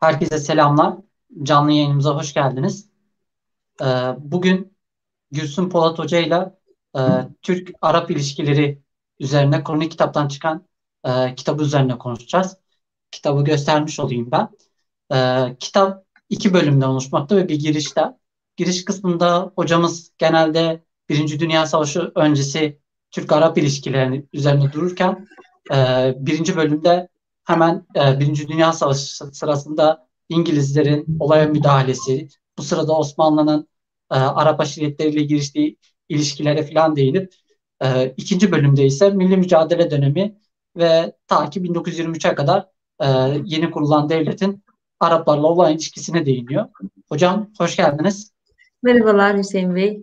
Herkese selamlar. Canlı yayınımıza hoş geldiniz. Ee, bugün Gülsüm Polat Hoca ile e, Türk-Arap ilişkileri üzerine kronik kitaptan çıkan e, kitabı üzerine konuşacağız. Kitabı göstermiş olayım ben. E, kitap iki bölümden oluşmakta ve bir girişte. Giriş kısmında hocamız genelde Birinci Dünya Savaşı öncesi Türk-Arap ilişkileri üzerine dururken birinci bölümde hemen e, Birinci Dünya Savaşı sırasında İngilizlerin olaya müdahalesi, bu sırada Osmanlı'nın e, Arap aşiretleriyle giriştiği ilişkilere falan değinip e, ikinci bölümde ise milli mücadele dönemi ve ta ki 1923'e kadar e, yeni kurulan devletin Araplarla olan ilişkisine değiniyor. Hocam hoş geldiniz. Merhabalar Hüseyin Bey.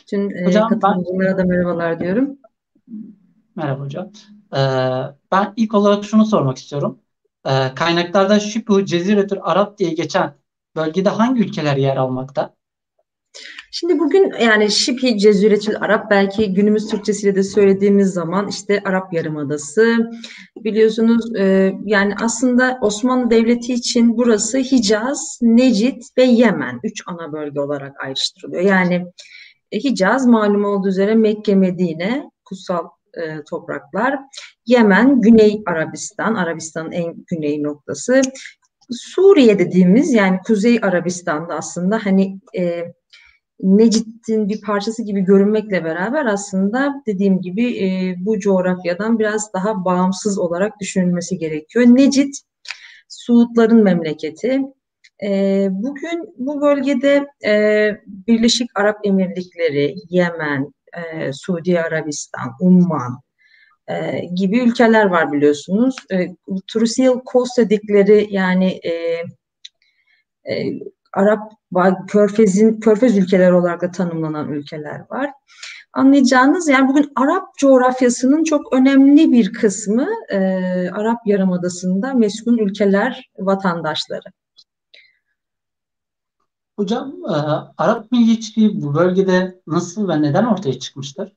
Bütün e, katılımcılara da merhabalar diyorum. Merhaba hocam. Ee, ben ilk olarak şunu sormak istiyorum. Ee, kaynaklarda Şipu Ceziretül Arap diye geçen bölgede hangi ülkeler yer almakta? Şimdi bugün yani Şipi Ceziretül Arap belki günümüz Türkçesiyle de söylediğimiz zaman işte Arap Yarımadası biliyorsunuz e, yani aslında Osmanlı Devleti için burası Hicaz, Necit ve Yemen üç ana bölge olarak ayrıştırılıyor. Yani e, Hicaz malum olduğu üzere Mekke, Medine, kutsal e, topraklar. Yemen, Güney Arabistan, Arabistan'ın en güney noktası. Suriye dediğimiz yani Kuzey Arabistan'da aslında hani e, Necit'in bir parçası gibi görünmekle beraber aslında dediğim gibi e, bu coğrafyadan biraz daha bağımsız olarak düşünülmesi gerekiyor. Necit, Suudların memleketi. E, bugün bu bölgede e, Birleşik Arap Emirlikleri, Yemen, e, Suudi Arabistan, Umman e, gibi ülkeler var biliyorsunuz. E, Trucial Coast dedikleri yani e, e, Arap Körfez'in Körfez ülkeleri olarak da tanımlanan ülkeler var. Anlayacağınız yani bugün Arap coğrafyasının çok önemli bir kısmı e, Arap Yarımadası'nda meskun ülkeler vatandaşları. Hocam e, Arap milliyetçiliği bu bölgede nasıl ve neden ortaya çıkmıştır?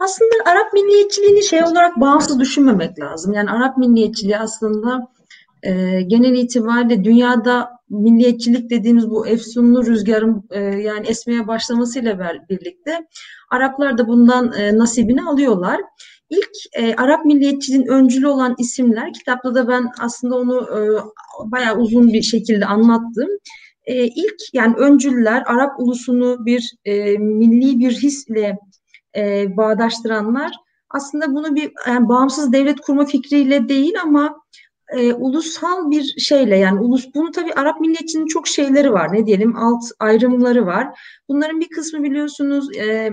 Aslında Arap milliyetçiliğini şey olarak bağımsız düşünmemek lazım. Yani Arap milliyetçiliği aslında e, genel itibariyle dünyada milliyetçilik dediğimiz bu efsunlu rüzgarın e, yani esmeye başlamasıyla birlikte Araplar da bundan e, nasibini alıyorlar. İlk e, Arap milliyetçiliğin öncülü olan isimler, kitapta da ben aslında onu e, bayağı uzun bir şekilde anlattım e, ilk yani öncüller Arap ulusunu bir e, milli bir hisle e, bağdaştıranlar aslında bunu bir yani bağımsız devlet kurma fikriyle değil ama e, ulusal bir şeyle yani ulus bunu tabii Arap milliyetçinin çok şeyleri var ne diyelim alt ayrımları var. Bunların bir kısmı biliyorsunuz e,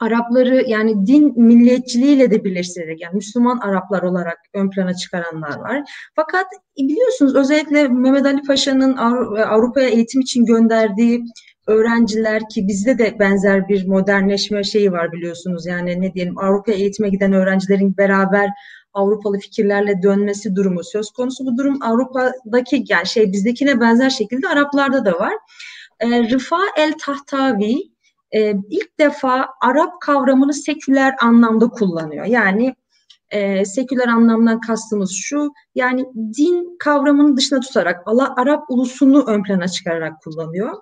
Arapları yani din milliyetçiliğiyle de birleştirerek yani Müslüman Araplar olarak ön plana çıkaranlar var. Fakat biliyorsunuz özellikle Mehmet Ali Paşa'nın Avrupa'ya eğitim için gönderdiği öğrenciler ki bizde de benzer bir modernleşme şeyi var biliyorsunuz. Yani ne diyelim Avrupa'ya eğitime giden öğrencilerin beraber Avrupalı fikirlerle dönmesi durumu söz konusu. Bu durum Avrupa'daki yani şey bizdekine benzer şekilde Araplarda da var. E, Rıfa el Tahtavi e, ilk defa Arap kavramını seküler anlamda kullanıyor. Yani e, seküler anlamdan kastımız şu, yani din kavramını dışına tutarak Allah Arap ulusunu ön plana çıkararak kullanıyor.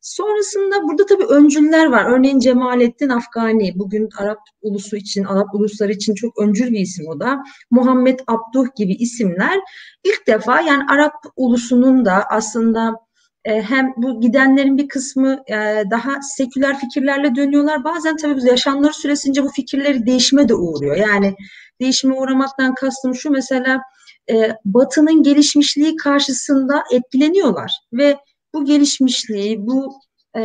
Sonrasında burada tabii öncüller var. Örneğin Cemalettin Afgani, bugün Arap ulusu için, Arap ulusları için çok öncül bir isim o da. Muhammed Abduh gibi isimler ilk defa yani Arap ulusunun da aslında hem bu gidenlerin bir kısmı e, daha seküler fikirlerle dönüyorlar. Bazen tabii bu yaşamları süresince bu fikirleri değişime de uğruyor. Yani değişime uğramaktan kastım şu mesela e, Batı'nın gelişmişliği karşısında etkileniyorlar ve bu gelişmişliği, bu e,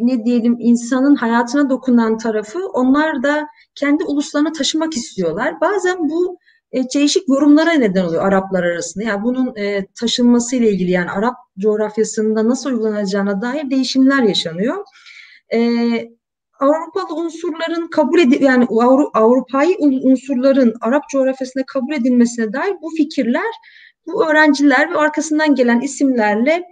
ne diyelim insanın hayatına dokunan tarafı onlar da kendi uluslarına taşımak istiyorlar. Bazen bu e, değişik yorumlara neden oluyor Araplar arasında. Yani bunun e, taşınması ile ilgili yani Arap coğrafyasında nasıl uygulanacağına dair değişimler yaşanıyor. E, Avrupalı unsurların kabul edil yani Avru Avrupa'yı unsurların Arap coğrafyasında kabul edilmesine dair bu fikirler bu öğrenciler ve arkasından gelen isimlerle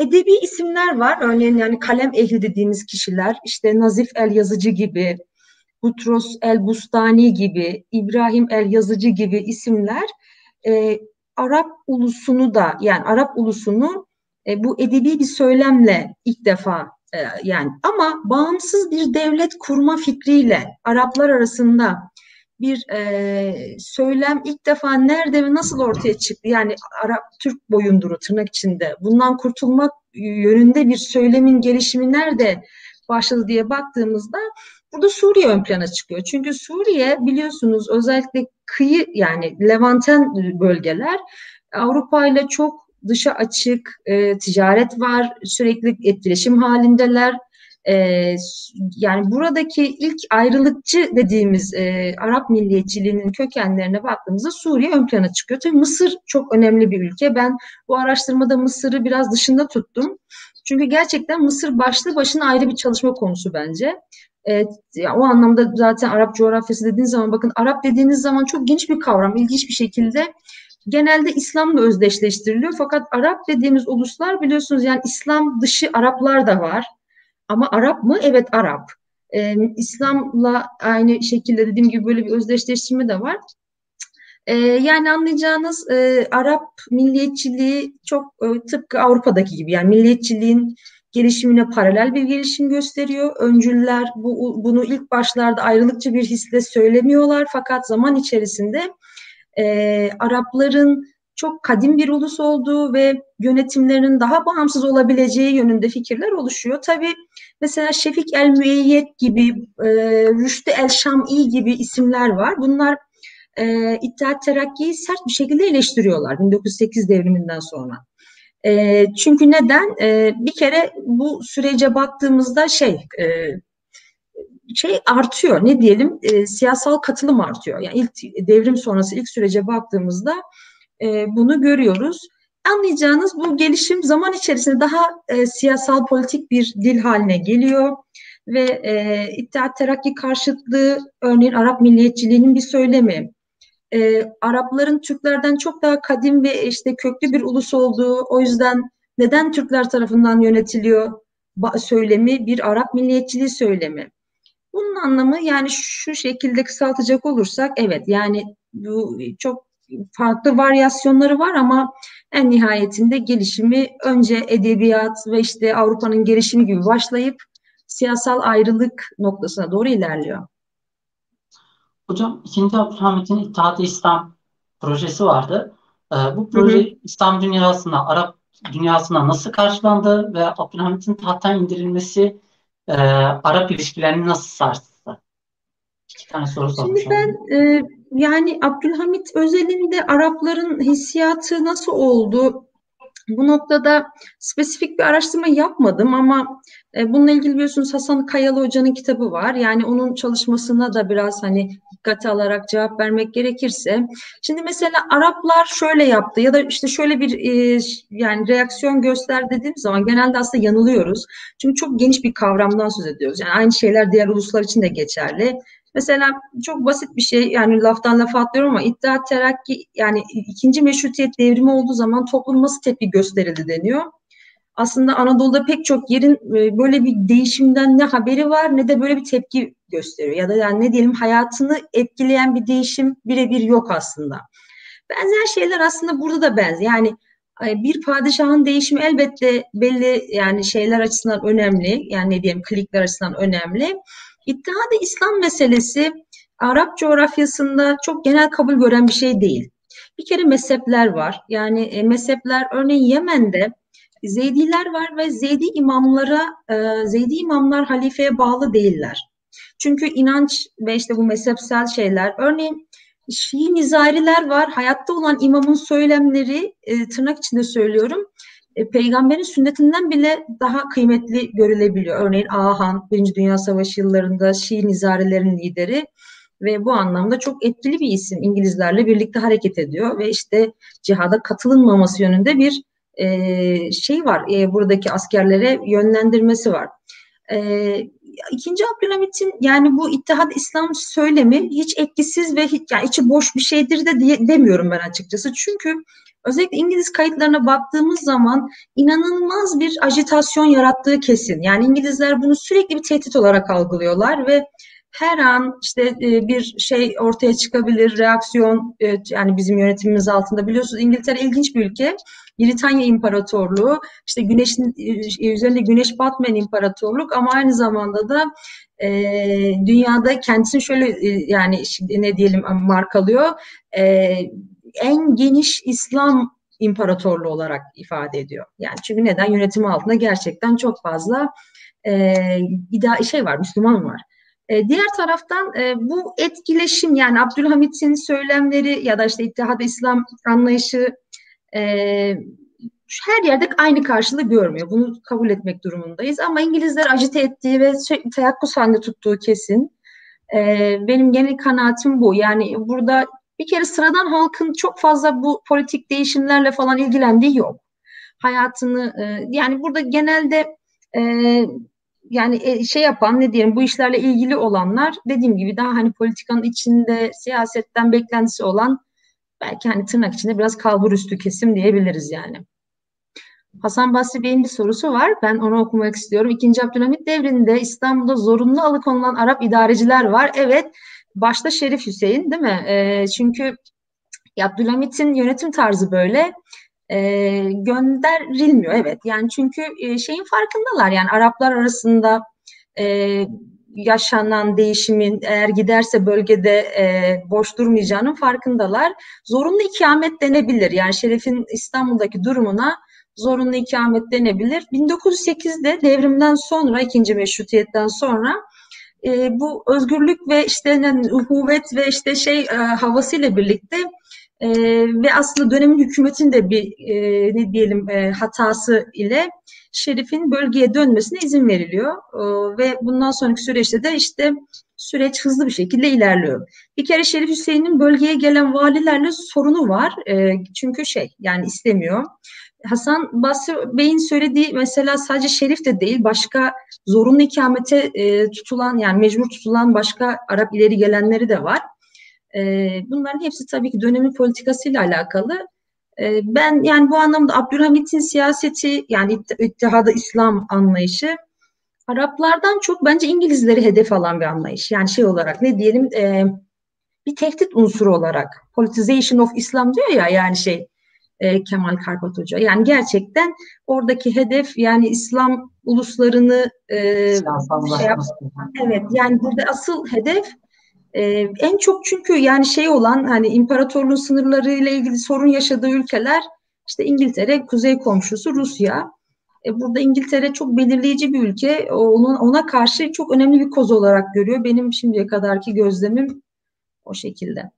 edebi isimler var. Örneğin yani kalem ehli dediğimiz kişiler işte Nazif El Yazıcı gibi Butros el Bustani gibi, İbrahim el Yazıcı gibi isimler e, Arap ulusunu da yani Arap ulusunu e, bu edebi bir söylemle ilk defa e, yani ama bağımsız bir devlet kurma fikriyle Araplar arasında bir e, söylem ilk defa nerede ve nasıl ortaya çıktı? Yani Arap Türk boyunduru tırnak içinde bundan kurtulmak yönünde bir söylemin gelişimi nerede başladı diye baktığımızda burada Suriye ön plana çıkıyor. Çünkü Suriye biliyorsunuz özellikle kıyı yani Levanten bölgeler Avrupa ile çok dışa açık e, ticaret var, sürekli etkileşim halindeler. E, yani buradaki ilk ayrılıkçı dediğimiz e, Arap milliyetçiliğinin kökenlerine baktığımızda Suriye ön plana çıkıyor. Tabii Mısır çok önemli bir ülke. Ben bu araştırmada Mısır'ı biraz dışında tuttum. Çünkü gerçekten Mısır başlı başına ayrı bir çalışma konusu bence. Evet, ya o anlamda zaten Arap coğrafyası dediğiniz zaman bakın Arap dediğiniz zaman çok geniş bir kavram. İlginç bir şekilde genelde İslam'la özdeşleştiriliyor. Fakat Arap dediğimiz uluslar biliyorsunuz yani İslam dışı Araplar da var. Ama Arap mı? Evet Arap. Ee, İslam'la aynı şekilde dediğim gibi böyle bir özdeşleştirme de var. Ee, yani anlayacağınız e, Arap milliyetçiliği çok e, tıpkı Avrupa'daki gibi yani milliyetçiliğin gelişimine paralel bir gelişim gösteriyor. Öncüller bu, bunu ilk başlarda ayrılıkçı bir hisle söylemiyorlar fakat zaman içerisinde e, Arapların çok kadim bir ulus olduğu ve yönetimlerinin daha bağımsız olabileceği yönünde fikirler oluşuyor. Tabii mesela Şefik el Müeyyet gibi, e, Rüştü el Şam'i gibi isimler var. Bunlar e, İttihat Terakki'yi sert bir şekilde eleştiriyorlar 1908 devriminden sonra. E, çünkü neden? E, bir kere bu sürece baktığımızda şey e, şey artıyor. Ne diyelim? E, siyasal katılım artıyor. Yani ilk devrim sonrası ilk sürece baktığımızda e, bunu görüyoruz. Anlayacağınız bu gelişim zaman içerisinde daha e, siyasal politik bir dil haline geliyor ve e, İttihat Terakki karşıtlığı örneğin Arap milliyetçiliğinin bir söylemi. E, Arapların Türklerden çok daha kadim ve işte köklü bir ulus olduğu, o yüzden neden Türkler tarafından yönetiliyor söylemi bir Arap milliyetçiliği söylemi. Bunun anlamı yani şu şekilde kısaltacak olursak evet yani bu çok farklı varyasyonları var ama en nihayetinde gelişimi önce edebiyat ve işte Avrupa'nın gelişimi gibi başlayıp siyasal ayrılık noktasına doğru ilerliyor. Hocam 2. Abdülhamit'in İttihat-ı İslam projesi vardı. Ee, bu proje hı hı. İslam dünyasına, Arap dünyasına nasıl karşılandı ve Abdülhamit'in tahttan indirilmesi e, Arap ilişkilerini nasıl sarstı? İki tane soru sormuş. Şimdi ben e, yani Abdülhamit özelinde Arapların hissiyatı nasıl oldu? Bu noktada spesifik bir araştırma yapmadım ama e, bununla ilgili biliyorsunuz Hasan Kayalı Hoca'nın kitabı var. Yani onun çalışmasına da biraz hani dikkate alarak cevap vermek gerekirse. Şimdi mesela Araplar şöyle yaptı ya da işte şöyle bir e, yani reaksiyon göster dediğim zaman genelde aslında yanılıyoruz. Çünkü çok geniş bir kavramdan söz ediyoruz. Yani aynı şeyler diğer uluslar için de geçerli. Mesela çok basit bir şey yani laftan lafa atlıyorum ama İttihat Terakki yani ikinci meşrutiyet devrimi olduğu zaman toplum nasıl tepki gösterildi deniyor. Aslında Anadolu'da pek çok yerin e, böyle bir değişimden ne haberi var ne de böyle bir tepki gösteriyor. Ya da yani ne diyelim hayatını etkileyen bir değişim birebir yok aslında. Benzer şeyler aslında burada da benzer. Yani e, bir padişahın değişimi elbette belli yani şeyler açısından önemli. Yani ne diyelim klikler açısından önemli. İttihad-ı İslam meselesi Arap coğrafyasında çok genel kabul gören bir şey değil. Bir kere mezhepler var. Yani e, mezhepler örneğin Yemen'de Zeydiler var ve Zeydi imamlara, e, Zeydi imamlar halifeye bağlı değiller. Çünkü inanç ve işte bu mezhepsel şeyler, örneğin Şii nizariler var. Hayatta olan imamın söylemleri, e, tırnak içinde söylüyorum, e, peygamberin sünnetinden bile daha kıymetli görülebiliyor. Örneğin Ahan, Birinci Dünya Savaşı yıllarında Şii nizarelerin lideri ve bu anlamda çok etkili bir isim. İngilizlerle birlikte hareket ediyor ve işte cihada katılınmaması yönünde bir e, şey var. E, buradaki askerlere yönlendirmesi var. E, İkinci Abdülhamit'in yani bu İttihat İslam söylemi hiç etkisiz ve hiç, yani içi boş bir şeydir de diye, demiyorum ben açıkçası. Çünkü özellikle İngiliz kayıtlarına baktığımız zaman inanılmaz bir ajitasyon yarattığı kesin. Yani İngilizler bunu sürekli bir tehdit olarak algılıyorlar ve her an işte e, bir şey ortaya çıkabilir, reaksiyon e, yani bizim yönetimimiz altında biliyorsunuz İngiltere ilginç bir ülke. Britanya İmparatorluğu, işte güneşin e, üzerinde güneş batmayan imparatorluk ama aynı zamanda da e, dünyada kendisini şöyle e, yani ne diyelim markalıyor. E, en geniş İslam imparatorluğu olarak ifade ediyor. Yani çünkü neden? Yönetimi altında gerçekten çok fazla e, ida şey var, Müslüman var. E, diğer taraftan e, bu etkileşim yani Abdülhamit'in söylemleri ya da işte İttihad İslam anlayışı e, her yerde aynı karşılığı görmüyor. Bunu kabul etmek durumundayız. Ama İngilizler acite ettiği ve teyakkuz halinde tuttuğu kesin. E, benim genel kanaatim bu. Yani burada bir kere sıradan halkın çok fazla bu politik değişimlerle falan ilgilendiği yok. Hayatını e, yani burada genelde e, yani e, şey yapan ne diyelim bu işlerle ilgili olanlar dediğim gibi daha hani politikanın içinde siyasetten beklentisi olan belki hani tırnak içinde biraz kalbur üstü kesim diyebiliriz yani. Hasan Basri Bey'in bir sorusu var. Ben onu okumak istiyorum. İkinci Abdülhamit devrinde İstanbul'da zorunlu alıkonulan Arap idareciler var. Evet, başta Şerif Hüseyin değil mi? E, çünkü Abdülhamit'in yönetim tarzı böyle e, gönderilmiyor. Evet, yani çünkü e, şeyin farkındalar. Yani Araplar arasında e, yaşanan değişimin eğer giderse bölgede e, boş durmayacağının farkındalar. Zorunlu ikamet denebilir. Yani Şerif'in İstanbul'daki durumuna zorunlu ikamet denebilir. 1908'de devrimden sonra, ikinci meşrutiyetten sonra e, bu özgürlük ve işte yani, uhuvvet ve işte şey e, havasıyla birlikte e, ve aslında dönemin hükümetin de bir e, ne diyelim e, hatası ile Şerif'in bölgeye dönmesine izin veriliyor e, ve bundan sonraki süreçte de işte süreç hızlı bir şekilde ilerliyor. Bir kere Şerif Hüseyin'in bölgeye gelen valilerle sorunu var e, çünkü şey yani istemiyor. Hasan Basri Bey'in söylediği mesela sadece Şerif de değil başka zorunlu ikamete e, tutulan yani mecbur tutulan başka Arap ileri gelenleri de var. E, bunların hepsi tabii ki dönemin politikasıyla alakalı. E, ben yani bu anlamda Abdülhamit'in siyaseti yani ittihadı İslam anlayışı Araplardan çok bence İngilizleri hedef alan bir anlayış. Yani şey olarak ne diyelim e, bir tehdit unsuru olarak politization of Islam diyor ya yani şey e, Kemal Karpat Hoca. Yani gerçekten oradaki hedef yani İslam uluslarını e, şey yap, evet yani burada asıl hedef e, en çok çünkü yani şey olan hani imparatorluğun sınırları ile ilgili sorun yaşadığı ülkeler işte İngiltere, kuzey komşusu Rusya. E, burada İngiltere çok belirleyici bir ülke. Onun, ona karşı çok önemli bir koz olarak görüyor. Benim şimdiye kadarki gözlemim o şekilde.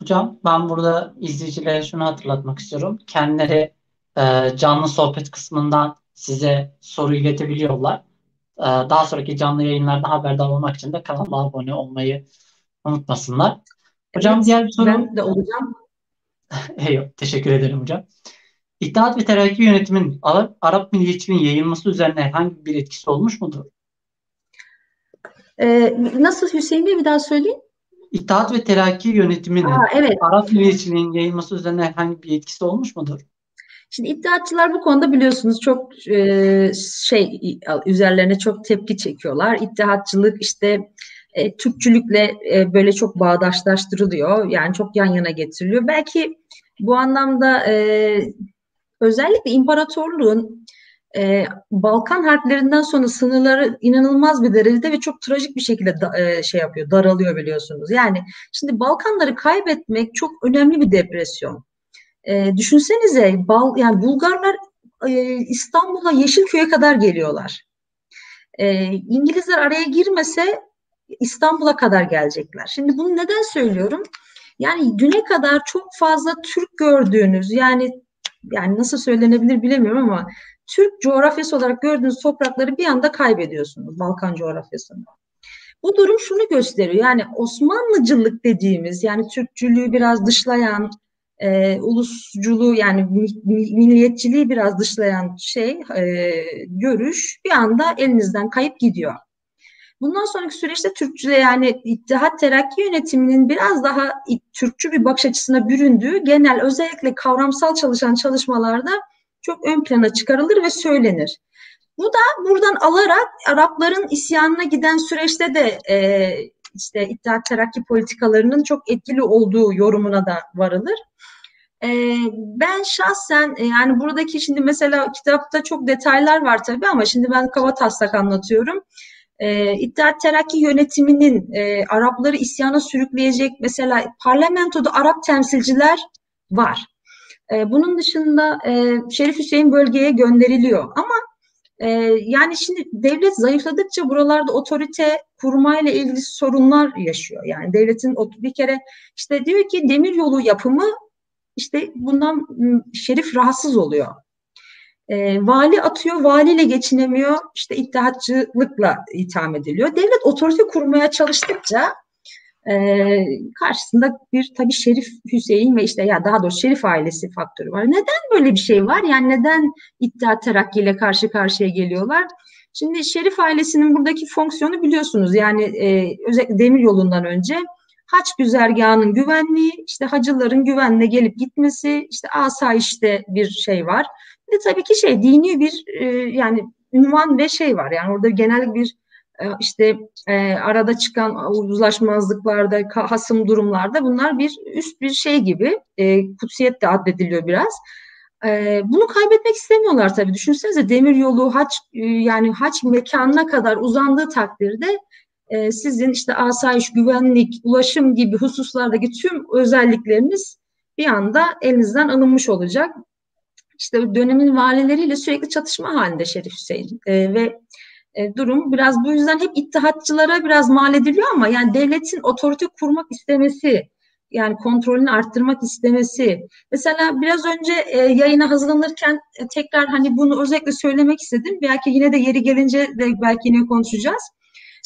Hocam ben burada izleyicilere şunu hatırlatmak istiyorum. Kendileri e, canlı sohbet kısmından size soru iletebiliyorlar. E, daha sonraki canlı yayınlarda haberdar olmak için de kanala abone olmayı unutmasınlar. Hocam evet, diğer bir soru. Ben de olacağım. Yok, teşekkür ederim hocam. İttihat ve Terakki yönetimin Arap, Arap milliyetçiliğin yayılması üzerine herhangi bir etkisi olmuş mudur? Ee, nasıl Hüseyin Bey bir daha söyleyin. İttihat ve Terakki yönetiminin Aa, evet. Arap milliyetçiliğinin yayılması üzerine herhangi bir etkisi olmuş mudur? Şimdi iddiatçılar bu konuda biliyorsunuz çok e, şey üzerlerine çok tepki çekiyorlar. İttihatçılık işte e, Türkçülükle e, böyle çok bağdaşlaştırılıyor. Yani çok yan yana getiriliyor. Belki bu anlamda e, özellikle imparatorluğun e, Balkan harplerinden sonra sınırları inanılmaz bir derecede ve çok trajik bir şekilde da, e, şey yapıyor, daralıyor biliyorsunuz. Yani şimdi Balkanları kaybetmek çok önemli bir depresyon. E, düşünsenize Bal, yani Bulgarlar e, İstanbul'a Yeşilköy'e kadar geliyorlar. E, İngilizler araya girmese İstanbul'a kadar gelecekler. Şimdi bunu neden söylüyorum? Yani düne kadar çok fazla Türk gördüğünüz yani yani nasıl söylenebilir bilemiyorum ama Türk coğrafyası olarak gördüğünüz toprakları bir anda kaybediyorsunuz Balkan coğrafyasında. Bu durum şunu gösteriyor yani Osmanlıcılık dediğimiz yani Türkçülüğü biraz dışlayan, e, ulusculuğu yani milliyetçiliği biraz dışlayan şey e, görüş bir anda elinizden kayıp gidiyor. Bundan sonraki süreçte Türkçüde yani İttihat Terakki yönetiminin biraz daha Türkçü bir bakış açısına büründüğü genel özellikle kavramsal çalışan çalışmalarda çok ön plana çıkarılır ve söylenir. Bu da buradan alarak Arapların isyanına giden süreçte de e, işte İttihat Terakki politikalarının çok etkili olduğu yorumuna da varılır. E, ben şahsen e, yani buradaki şimdi mesela kitapta çok detaylar var tabii ama şimdi ben kaba taslak anlatıyorum. E, İttihat Terakki yönetiminin e, Arapları isyana sürükleyecek mesela parlamentoda Arap temsilciler var. E, bunun dışında e, Şerif Hüseyin bölgeye gönderiliyor ama e, yani şimdi devlet zayıfladıkça buralarda otorite kurmayla ilgili sorunlar yaşıyor. Yani devletin bir kere işte diyor ki demir yolu yapımı işte bundan Şerif rahatsız oluyor. E, vali atıyor, valiyle geçinemiyor, işte iddiatçılıkla itham ediliyor. Devlet otorite kurmaya çalıştıkça e, karşısında bir tabii Şerif Hüseyin ve işte ya daha doğrusu Şerif ailesi faktörü var. Neden böyle bir şey var? Yani neden iddia ile karşı karşıya geliyorlar? Şimdi Şerif ailesinin buradaki fonksiyonu biliyorsunuz. Yani e, özellikle demir yolundan önce haç güzergahının güvenliği, işte hacıların güvenle gelip gitmesi, işte asayişte bir şey var. Bir de tabii ki şey dini bir e, yani ünvan ve şey var. Yani orada genel bir e, işte e, arada çıkan uzlaşmazlıklarda, hasım durumlarda bunlar bir üst bir şey gibi e, kutsiyet de addediliyor biraz. E, bunu kaybetmek istemiyorlar tabii. Düşünsenize demir yolu haç e, yani haç mekanına kadar uzandığı takdirde e, sizin işte asayiş, güvenlik, ulaşım gibi hususlardaki tüm özellikleriniz bir anda elinizden alınmış olacak. İşte dönemin valileriyle sürekli çatışma halinde Şerif Hüseyin e, ve e, durum biraz bu yüzden hep ittihatçılara biraz mal ediliyor ama yani devletin otorite kurmak istemesi yani kontrolünü arttırmak istemesi. Mesela biraz önce e, yayına hazırlanırken e, tekrar hani bunu özellikle söylemek istedim. Belki yine de yeri gelince de belki yine konuşacağız.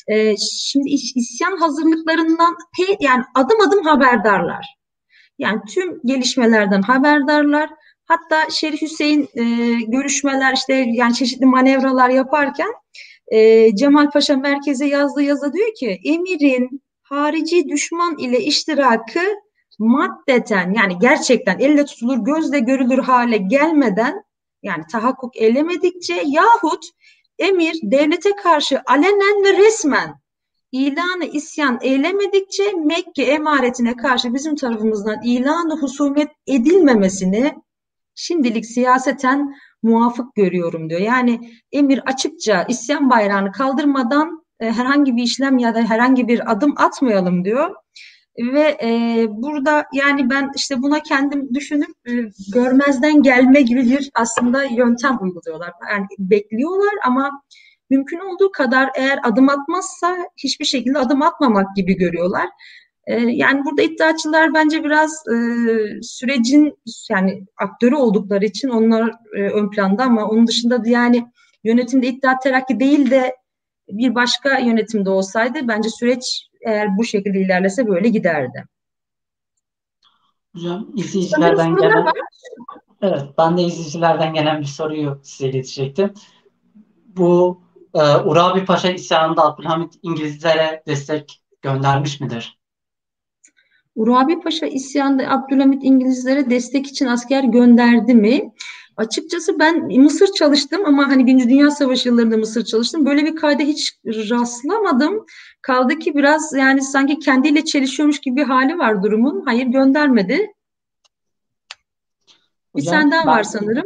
E, şimdi isyan hazırlıklarından he, yani adım adım haberdarlar. Yani tüm gelişmelerden haberdarlar. Hatta Şerif Hüseyin e, görüşmeler işte yani çeşitli manevralar yaparken e, Cemal Paşa merkeze yazdığı yazı diyor ki emirin harici düşman ile iştirakı maddeten yani gerçekten elle tutulur gözle görülür hale gelmeden yani tahakkuk elemedikçe yahut emir devlete karşı alenen ve resmen ilanı isyan eylemedikçe Mekke emaretine karşı bizim tarafımızdan ilanı husumet edilmemesini şimdilik siyaseten muvafık görüyorum diyor. Yani emir açıkça isyan bayrağını kaldırmadan e, herhangi bir işlem ya da herhangi bir adım atmayalım diyor. Ve e, burada yani ben işte buna kendim düşünüp e, görmezden gelme gibi bir aslında yöntem uyguluyorlar. Yani bekliyorlar ama mümkün olduğu kadar eğer adım atmazsa hiçbir şekilde adım atmamak gibi görüyorlar. Ee, yani burada iddiaçılar bence biraz e, sürecin yani aktörü oldukları için onlar e, ön planda ama onun dışında da yani yönetimde iddia terakki değil de bir başka yönetimde olsaydı bence süreç eğer bu şekilde ilerlese böyle giderdi. Hocam izleyicilerden gelen evet ben de izleyicilerden gelen bir soruyu size iletecektim. Bu e, Urabi Paşa isyanında Abdülhamit İngilizlere destek göndermiş midir? Urabi Paşa isyanda Abdülhamit İngilizlere destek için asker gönderdi mi? Açıkçası ben Mısır çalıştım ama hani Birinci Dünya Savaşı yıllarında Mısır çalıştım. Böyle bir kayda hiç rastlamadım. Kaldı ki biraz yani sanki kendiyle çelişiyormuş gibi bir hali var durumun. Hayır göndermedi. Bir Hocam, senden var sanırım.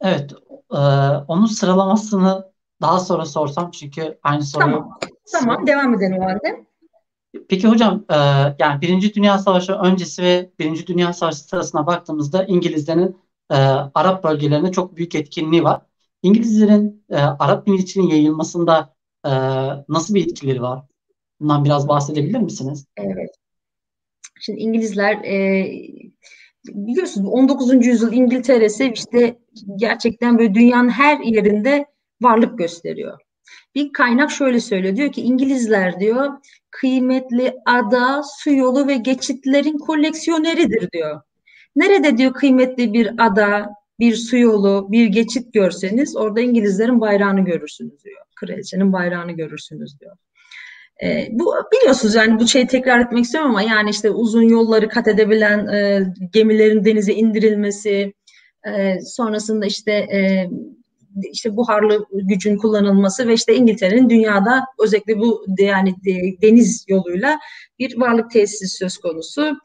Evet. E, onun sıralamasını daha sonra sorsam çünkü aynı soruyu... Tamam. Tamam devam edelim o halde. Peki hocam e, yani Birinci Dünya Savaşı öncesi ve Birinci Dünya Savaşı sırasına baktığımızda İngilizlerin e, Arap bölgelerinde çok büyük etkinliği var. İngilizlerin e, Arap milliyetçiliğinin yayılmasında e, nasıl bir etkileri var? Bundan biraz bahsedebilir misiniz? Evet. Şimdi İngilizler e, biliyorsunuz 19. yüzyıl İngiltere'si işte gerçekten böyle dünyanın her yerinde varlık gösteriyor. Bir kaynak şöyle söylüyor. Diyor ki İngilizler diyor kıymetli ada, su yolu ve geçitlerin koleksiyoneridir diyor. Nerede diyor kıymetli bir ada, bir su yolu, bir geçit görseniz orada İngilizlerin bayrağını görürsünüz diyor. Kraliçenin bayrağını görürsünüz diyor. E, bu biliyorsunuz yani bu şeyi tekrar etmek istiyorum ama yani işte uzun yolları kat edebilen e, gemilerin denize indirilmesi, e, sonrasında işte e, işte buharlı gücün kullanılması ve işte İngiltere'nin dünyada özellikle bu yani deniz yoluyla bir varlık tesisi söz konusu.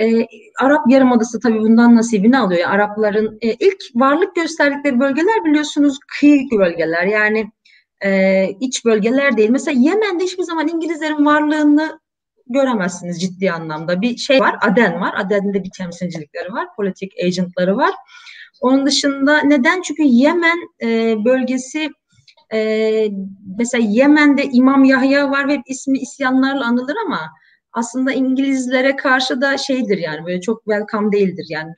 E, Arap Yarımadası tabii bundan nasibini alıyor. Yani Arapların e, ilk varlık gösterdikleri bölgeler biliyorsunuz kıyı bölgeler. Yani e, iç bölgeler değil. Mesela Yemen'de hiçbir zaman İngilizlerin varlığını göremezsiniz ciddi anlamda. Bir şey var, Aden var. Aden'de bir temsilcilikleri var, politik agentları var. Onun dışında neden? Çünkü Yemen e, bölgesi e, mesela Yemen'de İmam Yahya var ve ismi isyanlarla anılır ama aslında İngilizlere karşı da şeydir yani böyle çok welcome değildir yani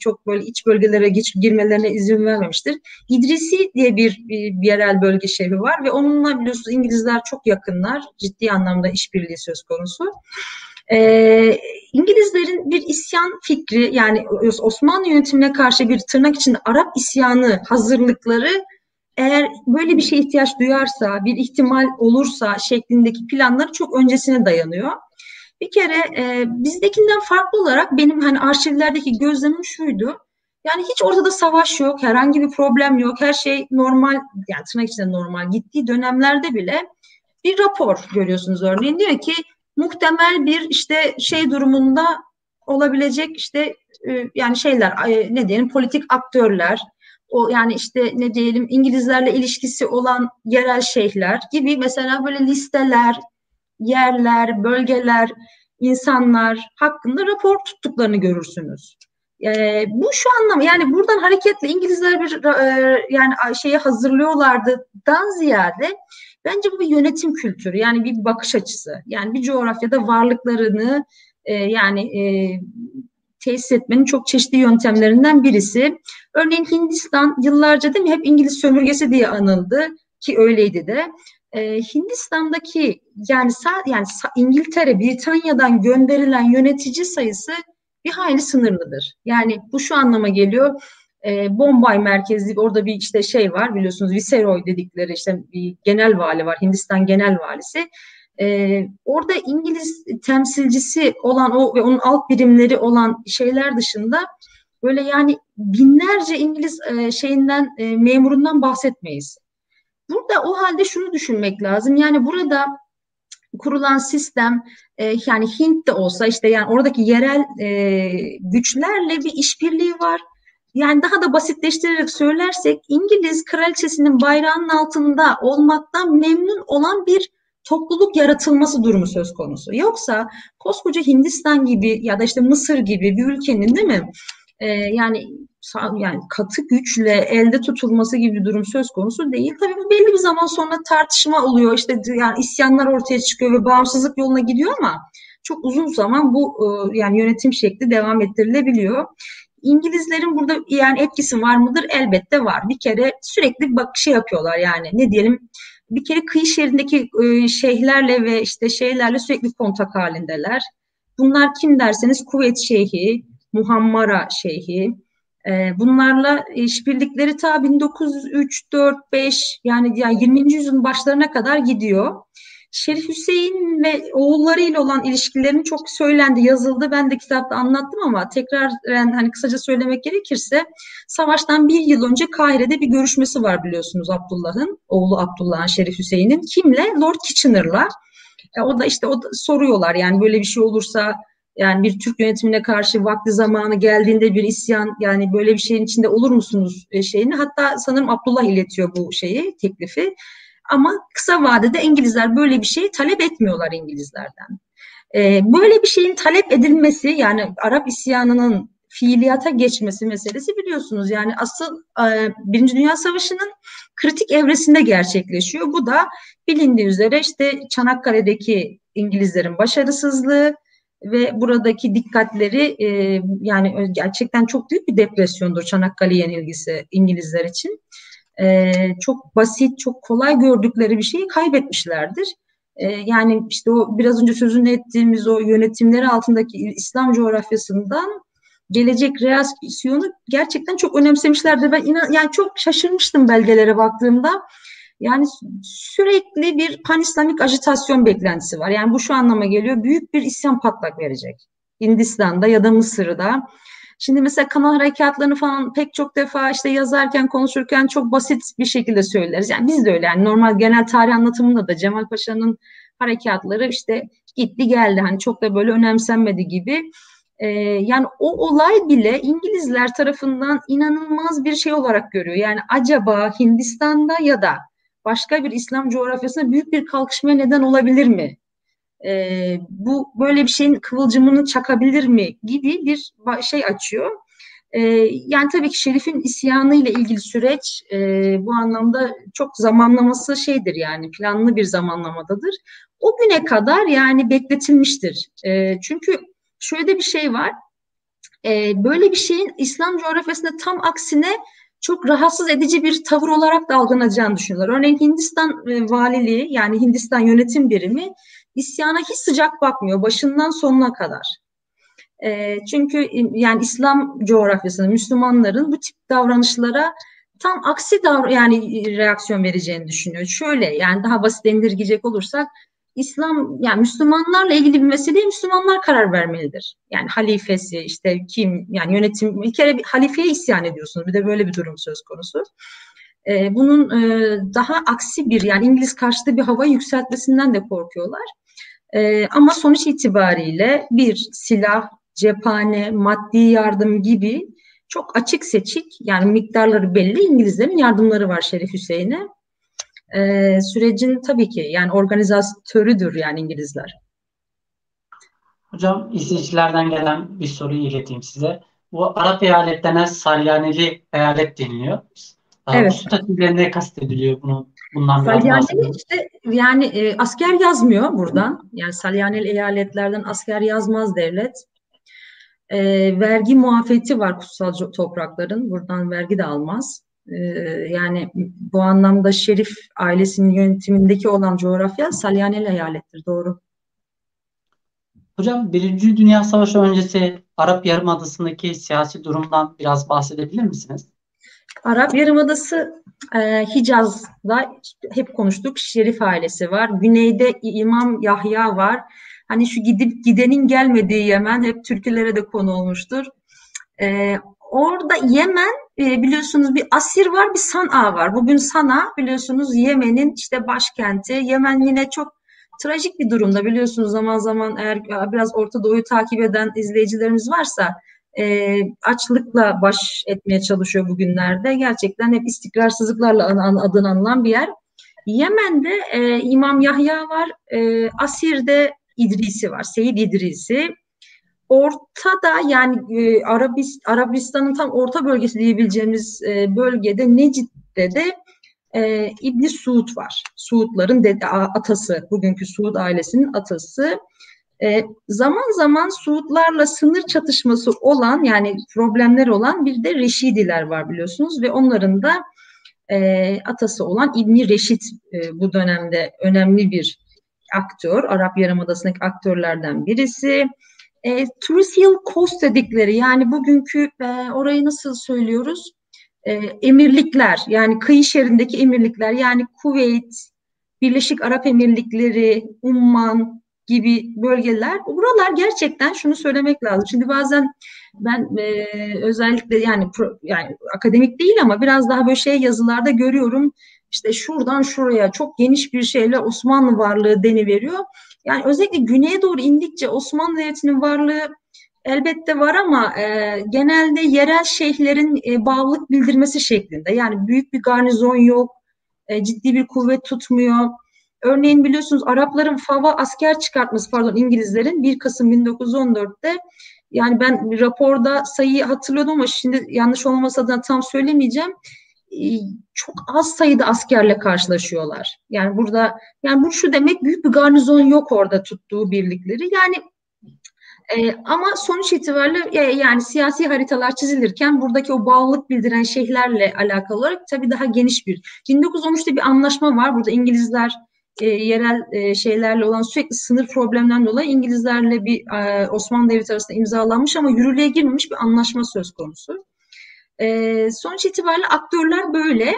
çok böyle iç bölgelere geç girmelerine izin vermemiştir. İdrisi diye bir, bir, bir yerel bölge şehri var ve onunla biliyorsunuz İngilizler çok yakınlar. Ciddi anlamda işbirliği söz konusu. Ee, İngilizlerin bir isyan fikri yani Osmanlı yönetimine karşı bir tırnak içinde Arap isyanı hazırlıkları eğer böyle bir şeye ihtiyaç duyarsa, bir ihtimal olursa şeklindeki planları çok öncesine dayanıyor. Bir kere e, bizdekinden farklı olarak benim hani arşivlerdeki gözlemim şuydu. Yani hiç ortada savaş yok, herhangi bir problem yok, her şey normal, yani tırnak içinde normal. Gittiği dönemlerde bile bir rapor görüyorsunuz örneğin. Diyor ki muhtemel bir işte şey durumunda olabilecek işte e, yani şeyler ne diyelim politik aktörler, o yani işte ne diyelim İngilizlerle ilişkisi olan yerel şeyhler gibi mesela böyle listeler, yerler, bölgeler, insanlar hakkında rapor tuttuklarını görürsünüz. E, bu şu anlam yani buradan hareketle İngilizler bir e, yani şeyi hazırlıyorlardıdan ziyade bence bu bir yönetim kültürü yani bir bakış açısı. Yani bir coğrafyada varlıklarını e, yani e, tesis etmenin çok çeşitli yöntemlerinden birisi. Örneğin Hindistan yıllarca değil mi hep İngiliz sömürgesi diye anıldı ki öyleydi de e, Hindistan'daki yani yani İngiltere, Britanya'dan gönderilen yönetici sayısı bir hayli sınırlıdır. Yani bu şu anlama geliyor. E, Bombay merkezli orada bir işte şey var biliyorsunuz Viceroy dedikleri işte bir genel vali var Hindistan genel valisi. E, orada İngiliz temsilcisi olan o ve onun alt birimleri olan şeyler dışında böyle yani binlerce İngiliz e, şeyinden e, memurundan bahsetmeyiz. Burada o halde şunu düşünmek lazım. Yani burada kurulan sistem e, yani Hint de olsa işte yani oradaki yerel e, güçlerle bir işbirliği var. Yani daha da basitleştirerek söylersek İngiliz kraliçesinin bayrağının altında olmaktan memnun olan bir topluluk yaratılması durumu söz konusu. Yoksa koskoca Hindistan gibi ya da işte Mısır gibi bir ülkenin değil mi? Ee, yani yani katı güçle elde tutulması gibi bir durum söz konusu değil. Tabii bu belli bir zaman sonra tartışma oluyor. İşte yani isyanlar ortaya çıkıyor ve bağımsızlık yoluna gidiyor ama çok uzun zaman bu e, yani yönetim şekli devam ettirilebiliyor. İngilizlerin burada yani etkisi var mıdır? Elbette var. Bir kere sürekli bak şey yapıyorlar yani ne diyelim bir kere kıyı şehrindeki e, şeyhlerle ve işte şeylerle sürekli kontak halindeler. Bunlar kim derseniz Kuvvet Şeyhi, Muhammara Şeyhi, bunlarla işbirlikleri ta 1903, 4, 5 yani, yani 20. yüzyılın başlarına kadar gidiyor. Şerif Hüseyin ve oğullarıyla olan ilişkilerini çok söylendi, yazıldı. Ben de kitapta anlattım ama tekrar yani hani kısaca söylemek gerekirse savaştan bir yıl önce Kahire'de bir görüşmesi var biliyorsunuz Abdullah'ın, oğlu Abdullah'ın Şerif Hüseyin'in. Kimle? Lord Kitchener'la. E, o da işte o da soruyorlar yani böyle bir şey olursa yani bir Türk yönetimine karşı vakti zamanı geldiğinde bir isyan yani böyle bir şeyin içinde olur musunuz e, şeyini. Hatta sanırım Abdullah iletiyor bu şeyi, teklifi. Ama kısa vadede İngilizler böyle bir şeyi talep etmiyorlar İngilizlerden. Ee, böyle bir şeyin talep edilmesi yani Arap isyanının fiiliyata geçmesi meselesi biliyorsunuz. Yani asıl e, Birinci Dünya Savaşı'nın kritik evresinde gerçekleşiyor. Bu da bilindiği üzere işte Çanakkale'deki İngilizlerin başarısızlığı, ve buradaki dikkatleri e, yani gerçekten çok büyük bir depresyondur Çanakkale yenilgisi İngilizler için. E, çok basit, çok kolay gördükleri bir şeyi kaybetmişlerdir. E, yani işte o biraz önce sözünü ettiğimiz o yönetimleri altındaki İslam coğrafyasından gelecek reaksiyonu gerçekten çok önemsemişlerdi. Ben inan, yani çok şaşırmıştım belgelere baktığımda. Yani sürekli bir panislamik ajitasyon beklentisi var. Yani bu şu anlama geliyor. Büyük bir isyan patlak verecek. Hindistan'da ya da Mısır'da Şimdi mesela kanal harekatlarını falan pek çok defa işte yazarken, konuşurken çok basit bir şekilde söyleriz. Yani biz de öyle yani normal genel tarih anlatımında da Cemal Paşa'nın harekatları işte gitti geldi hani çok da böyle önemsenmedi gibi. Ee, yani o olay bile İngilizler tarafından inanılmaz bir şey olarak görüyor. Yani acaba Hindistan'da ya da başka bir İslam coğrafyasında büyük bir kalkışmaya neden olabilir mi? Ee, bu böyle bir şeyin kıvılcımını çakabilir mi gibi bir şey açıyor. Ee, yani tabii ki Şerif'in isyanı ile ilgili süreç e, bu anlamda çok zamanlaması şeydir yani planlı bir zamanlamadadır. O güne kadar yani bekletilmiştir. E, çünkü şöyle de bir şey var. E, böyle bir şeyin İslam coğrafyasında tam aksine çok rahatsız edici bir tavır olarak da algılanacağını düşünüyorlar. Örneğin Hindistan e, valiliği yani Hindistan yönetim birimi isyana hiç sıcak bakmıyor başından sonuna kadar. E, çünkü yani İslam coğrafyasında Müslümanların bu tip davranışlara tam aksi davran yani reaksiyon vereceğini düşünüyor. Şöyle yani daha basit indirgeyecek olursak İslam yani Müslümanlarla ilgili bir meseleye Müslümanlar karar vermelidir. Yani halifesi işte kim yani yönetim bir kere bir halifeye isyan ediyorsunuz. Bir de böyle bir durum söz konusu. Ee, bunun e, daha aksi bir yani İngiliz karşıtı bir hava yükseltmesinden de korkuyorlar. Ee, ama sonuç itibariyle bir silah, cephane, maddi yardım gibi çok açık seçik yani miktarları belli İngilizlerin yardımları var Şerif Hüseyin'e e, sürecin tabii ki yani organizatörüdür yani İngilizler. Hocam izleyicilerden gelen bir soruyu ileteyim size. Bu Arap eyaletlerine Salyaneli eyalet deniliyor. Evet. Bu statüyle ne kastediliyor bunu? Bundan Salyaneli işte yani e, asker yazmıyor buradan. Yani Salyaneli eyaletlerden asker yazmaz devlet. E, vergi muafiyeti var kutsal toprakların. Buradan vergi de almaz. Ee, yani bu anlamda Şerif ailesinin yönetimindeki olan coğrafya Salyaneli eyalettir. Doğru. Hocam Birinci Dünya Savaşı öncesi Arap Yarımadası'ndaki siyasi durumdan biraz bahsedebilir misiniz? Arap Yarımadası e, Hicaz'da hep konuştuk. Şerif ailesi var. Güneyde İmam Yahya var. Hani şu gidip gidenin gelmediği Yemen hep türkülere de konu olmuştur. E, orada Yemen e, biliyorsunuz bir Asir var bir San'a var. Bugün Sana biliyorsunuz Yemen'in işte başkenti. Yemen yine çok trajik bir durumda biliyorsunuz zaman zaman eğer biraz Orta Doğu'yu takip eden izleyicilerimiz varsa e, açlıkla baş etmeye çalışıyor bugünlerde. Gerçekten hep istikrarsızlıklarla adını anılan bir yer. Yemen'de e, İmam Yahya var, e, Asir'de İdrisi var, Seyit İdrisi ortada yani e, Arabist, Arabistan'ın tam orta bölgesi diyebileceğimiz e, bölgede Necid'de de e, İbn Suud var. Suudların dede, atası, bugünkü Suud ailesinin atası. E, zaman zaman Suudlarla sınır çatışması olan yani problemler olan bir de Reşidiler var biliyorsunuz ve onların da e, atası olan İbni Reşit e, bu dönemde önemli bir aktör. Arap Yarımadası'ndaki aktörlerden birisi e, Trucial Coast dedikleri yani bugünkü e, orayı nasıl söylüyoruz? E, emirlikler yani kıyı şehrindeki emirlikler yani Kuveyt, Birleşik Arap Emirlikleri, Umman gibi bölgeler. Buralar gerçekten şunu söylemek lazım. Şimdi bazen ben e, özellikle yani pro, yani akademik değil ama biraz daha böyle şey yazılarda görüyorum. İşte şuradan şuraya çok geniş bir şeyle Osmanlı varlığı deni veriyor. Yani özellikle güneye doğru indikçe Osmanlı Devleti'nin varlığı elbette var ama e, genelde yerel şeyhlerin e, bağlılık bildirmesi şeklinde. Yani büyük bir garnizon yok, e, ciddi bir kuvvet tutmuyor. Örneğin biliyorsunuz Arapların Fava asker çıkartması pardon İngilizlerin 1 Kasım 1914'te yani ben raporda sayıyı hatırlıyordum ama şimdi yanlış olmasa da tam söylemeyeceğim. Çok az sayıda askerle karşılaşıyorlar. Yani burada yani bu şu demek büyük bir garnizon yok orada tuttuğu birlikleri. Yani e, ama sonuç itibariyle e, yani siyasi haritalar çizilirken buradaki o bağlılık bildiren şeyhlerle alakalı olarak tabii daha geniş bir. 1913'te bir anlaşma var. Burada İngilizler e, yerel e, şeylerle olan sürekli sınır problemlerden dolayı İngilizlerle bir e, Osmanlı Devleti arasında imzalanmış ama yürürlüğe girmemiş bir anlaşma söz konusu. E, sonuç itibariyle aktörler böyle.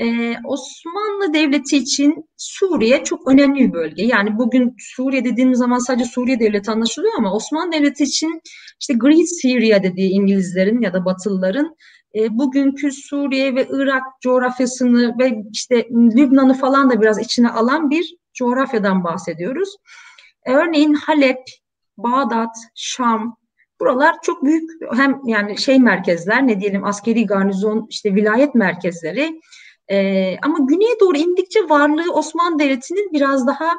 Ee, Osmanlı Devleti için Suriye çok önemli bir bölge. Yani bugün Suriye dediğimiz zaman sadece Suriye Devleti anlaşılıyor ama Osmanlı Devleti için işte Great Syria dediği İngilizlerin ya da Batılıların e, bugünkü Suriye ve Irak coğrafyasını ve işte Lübnan'ı falan da biraz içine alan bir coğrafyadan bahsediyoruz. Örneğin Halep, Bağdat, Şam, buralar çok büyük hem yani şey merkezler ne diyelim askeri garnizon işte vilayet merkezleri e, ama güneye doğru indikçe varlığı Osmanlı Devleti'nin biraz daha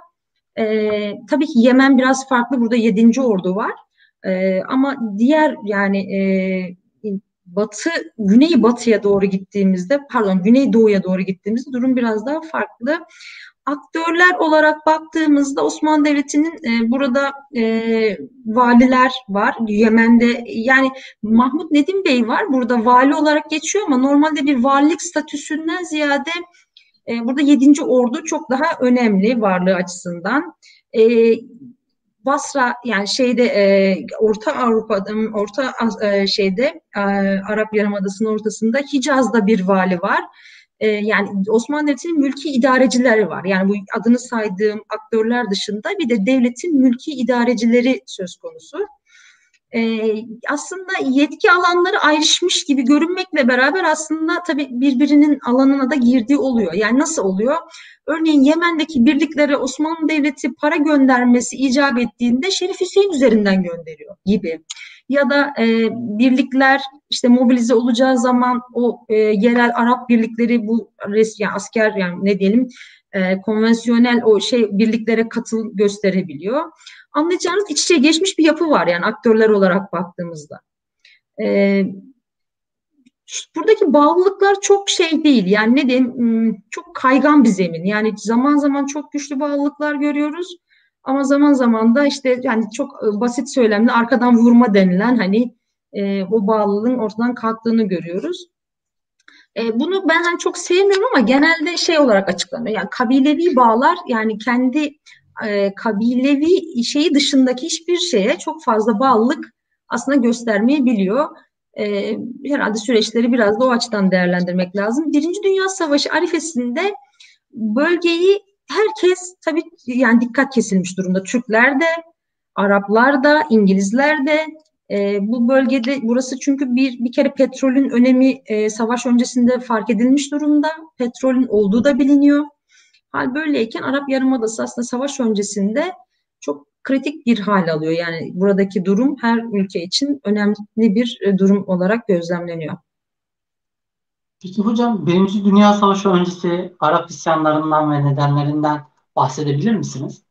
e, tabii ki Yemen biraz farklı burada 7. ordu var e, ama diğer yani e, batı, güney batıya doğru gittiğimizde, pardon güney doğuya doğru gittiğimizde durum biraz daha farklı. Aktörler olarak baktığımızda Osmanlı Devleti'nin e, burada e, valiler var. Yemen'de yani Mahmut Nedim Bey var. Burada vali olarak geçiyor ama normalde bir valilik statüsünden ziyade e, burada 7. Ordu çok daha önemli varlığı açısından. E, Basra yani şeyde e, Orta Avrupa'da Orta e, şeyde e, Arap Yarımadası'nın ortasında Hicaz'da bir vali var. E, yani Osmanlı Devleti'nin mülki idarecileri var. Yani bu adını saydığım aktörler dışında bir de devletin mülki idarecileri söz konusu. E, aslında yetki alanları ayrışmış gibi görünmekle beraber aslında tabii birbirinin alanına da girdiği oluyor. Yani nasıl oluyor? Örneğin Yemen'deki birliklere Osmanlı Devleti para göndermesi icap ettiğinde Şerif Hüseyin üzerinden gönderiyor gibi. Ya da e, birlikler işte mobilize olacağı zaman o e, yerel Arap birlikleri bu res, yani asker yani ne diyelim e, konvansiyonel o şey birliklere katıl gösterebiliyor. Anlayacağınız iç içe geçmiş bir yapı var yani aktörler olarak baktığımızda. E, buradaki bağlılıklar çok şey değil. Yani ne diyeyim hmm, çok kaygan bir zemin. Yani zaman zaman çok güçlü bağlılıklar görüyoruz. Ama zaman zaman da işte yani çok e, basit söylemle arkadan vurma denilen hani e, o bağlılığın ortadan kalktığını görüyoruz. E, bunu ben hani çok sevmiyorum ama genelde şey olarak açıklanıyor. Yani kabilevi bağlar yani kendi e, kabilevi şeyi dışındaki hiçbir şeye çok fazla bağlılık aslında göstermeyebiliyor e, herhalde süreçleri biraz da o açıdan değerlendirmek lazım. Birinci Dünya Savaşı arifesinde bölgeyi herkes tabii yani dikkat kesilmiş durumda. Türkler de, Araplar da, İngilizler de e, bu bölgede burası çünkü bir bir kere petrolün önemi e, savaş öncesinde fark edilmiş durumda. Petrolün olduğu da biliniyor. Hal böyleyken Arap Yarımadası aslında savaş öncesinde çok kritik bir hal alıyor. Yani buradaki durum her ülke için önemli bir e, durum olarak gözlemleniyor. Peki hocam Birinci Dünya Savaşı öncesi Arap isyanlarından ve nedenlerinden bahsedebilir misiniz?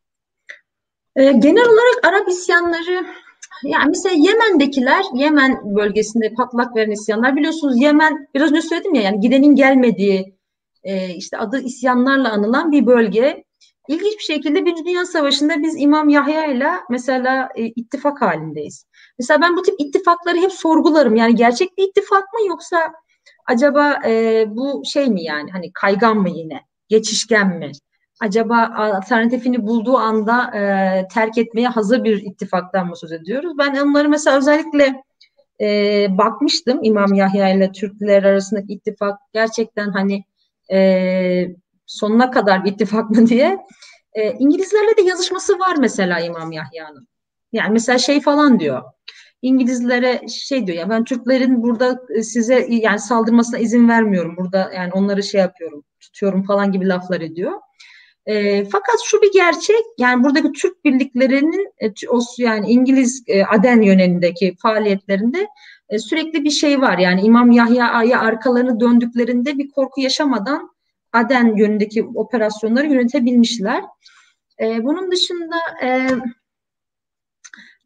Ee, genel olarak Arap isyanları yani mesela Yemen'dekiler, Yemen bölgesinde patlak veren isyanlar biliyorsunuz Yemen biraz önce söyledim ya yani gidenin gelmediği e, işte adı isyanlarla anılan bir bölge. İlginç bir şekilde Birinci Dünya Savaşı'nda biz İmam Yahya ile mesela e, ittifak halindeyiz. Mesela ben bu tip ittifakları hep sorgularım. Yani gerçek bir ittifak mı yoksa acaba e, bu şey mi yani hani kaygan mı yine? Geçişken mi? Acaba alternatifini bulduğu anda e, terk etmeye hazır bir ittifaktan mı söz ediyoruz? Ben onları mesela özellikle e, bakmıştım İmam Yahya ile Türkler arasındaki ittifak gerçekten hani e, sonuna kadar ittifak mı diye. E, İngilizlerle de yazışması var mesela İmam Yahya'nın. Yani mesela şey falan diyor. İngilizlere şey diyor ya ben Türklerin burada e, size yani saldırmasına izin vermiyorum. Burada yani onları şey yapıyorum, tutuyorum falan gibi laflar ediyor. E, fakat şu bir gerçek yani buradaki Türk birliklerinin e, yani İngiliz e, Aden yönelindeki faaliyetlerinde e, sürekli bir şey var. Yani İmam Yahya'ya arkalarını döndüklerinde bir korku yaşamadan Aden yönündeki operasyonları yönetebilmişler. E, bunun dışında e,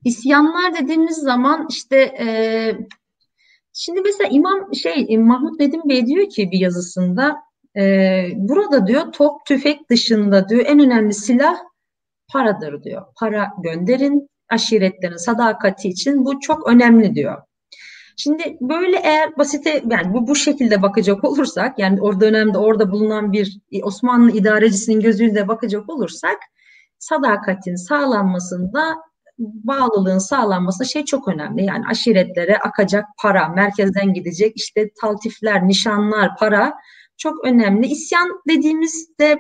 isyanlar dediğimiz zaman işte e, şimdi mesela İmam şey Mahmut Nedim Bey diyor ki bir yazısında e, burada diyor top tüfek dışında diyor en önemli silah paradır diyor. Para gönderin aşiretlerin sadakati için bu çok önemli diyor. Şimdi böyle eğer basite yani bu bu şekilde bakacak olursak yani o dönemde orada bulunan bir Osmanlı idarecisinin gözüyle bakacak olursak sadakatin sağlanmasında bağlılığın sağlanması şey çok önemli. Yani aşiretlere akacak para, merkezden gidecek işte taltifler, nişanlar, para çok önemli. İsyan dediğimizde e,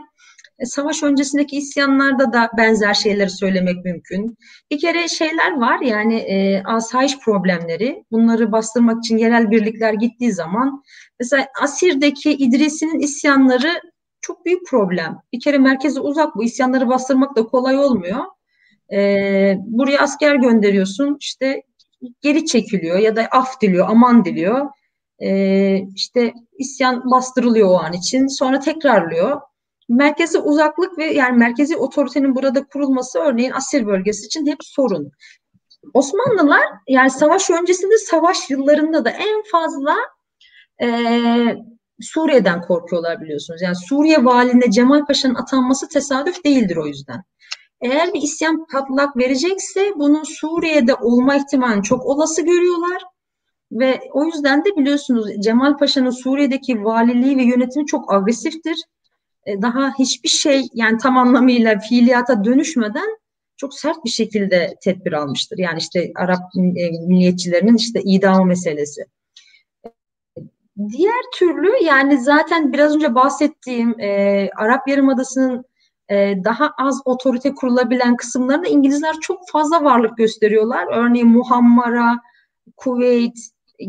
savaş öncesindeki isyanlarda da benzer şeyleri söylemek mümkün. Bir kere şeyler var yani e, asayiş problemleri. Bunları bastırmak için yerel birlikler gittiği zaman mesela Asir'deki İdrisi'nin isyanları çok büyük problem. Bir kere merkeze uzak bu isyanları bastırmak da kolay olmuyor. E, buraya asker gönderiyorsun işte geri çekiliyor ya da af diliyor, aman diliyor. E, işte isyan bastırılıyor o an için sonra tekrarlıyor merkeze uzaklık ve yani merkezi otoritenin burada kurulması örneğin Asir bölgesi için hep sorun. Osmanlılar yani savaş öncesinde savaş yıllarında da en fazla e, Suriye'den korkuyorlar biliyorsunuz. Yani Suriye valinde Cemal Paşa'nın atanması tesadüf değildir o yüzden. Eğer bir isyan patlak verecekse bunun Suriye'de olma ihtimalini çok olası görüyorlar. Ve o yüzden de biliyorsunuz Cemal Paşa'nın Suriye'deki valiliği ve yönetimi çok agresiftir. E, daha hiçbir şey yani tam anlamıyla fiiliyata dönüşmeden çok sert bir şekilde tedbir almıştır. Yani işte Arap e, milliyetçilerinin işte idamı meselesi. Diğer türlü yani zaten biraz önce bahsettiğim e, Arap Yarımadası'nın e, daha az otorite kurulabilen kısımlarında İngilizler çok fazla varlık gösteriyorlar. Örneğin Muhammara, Kuveyt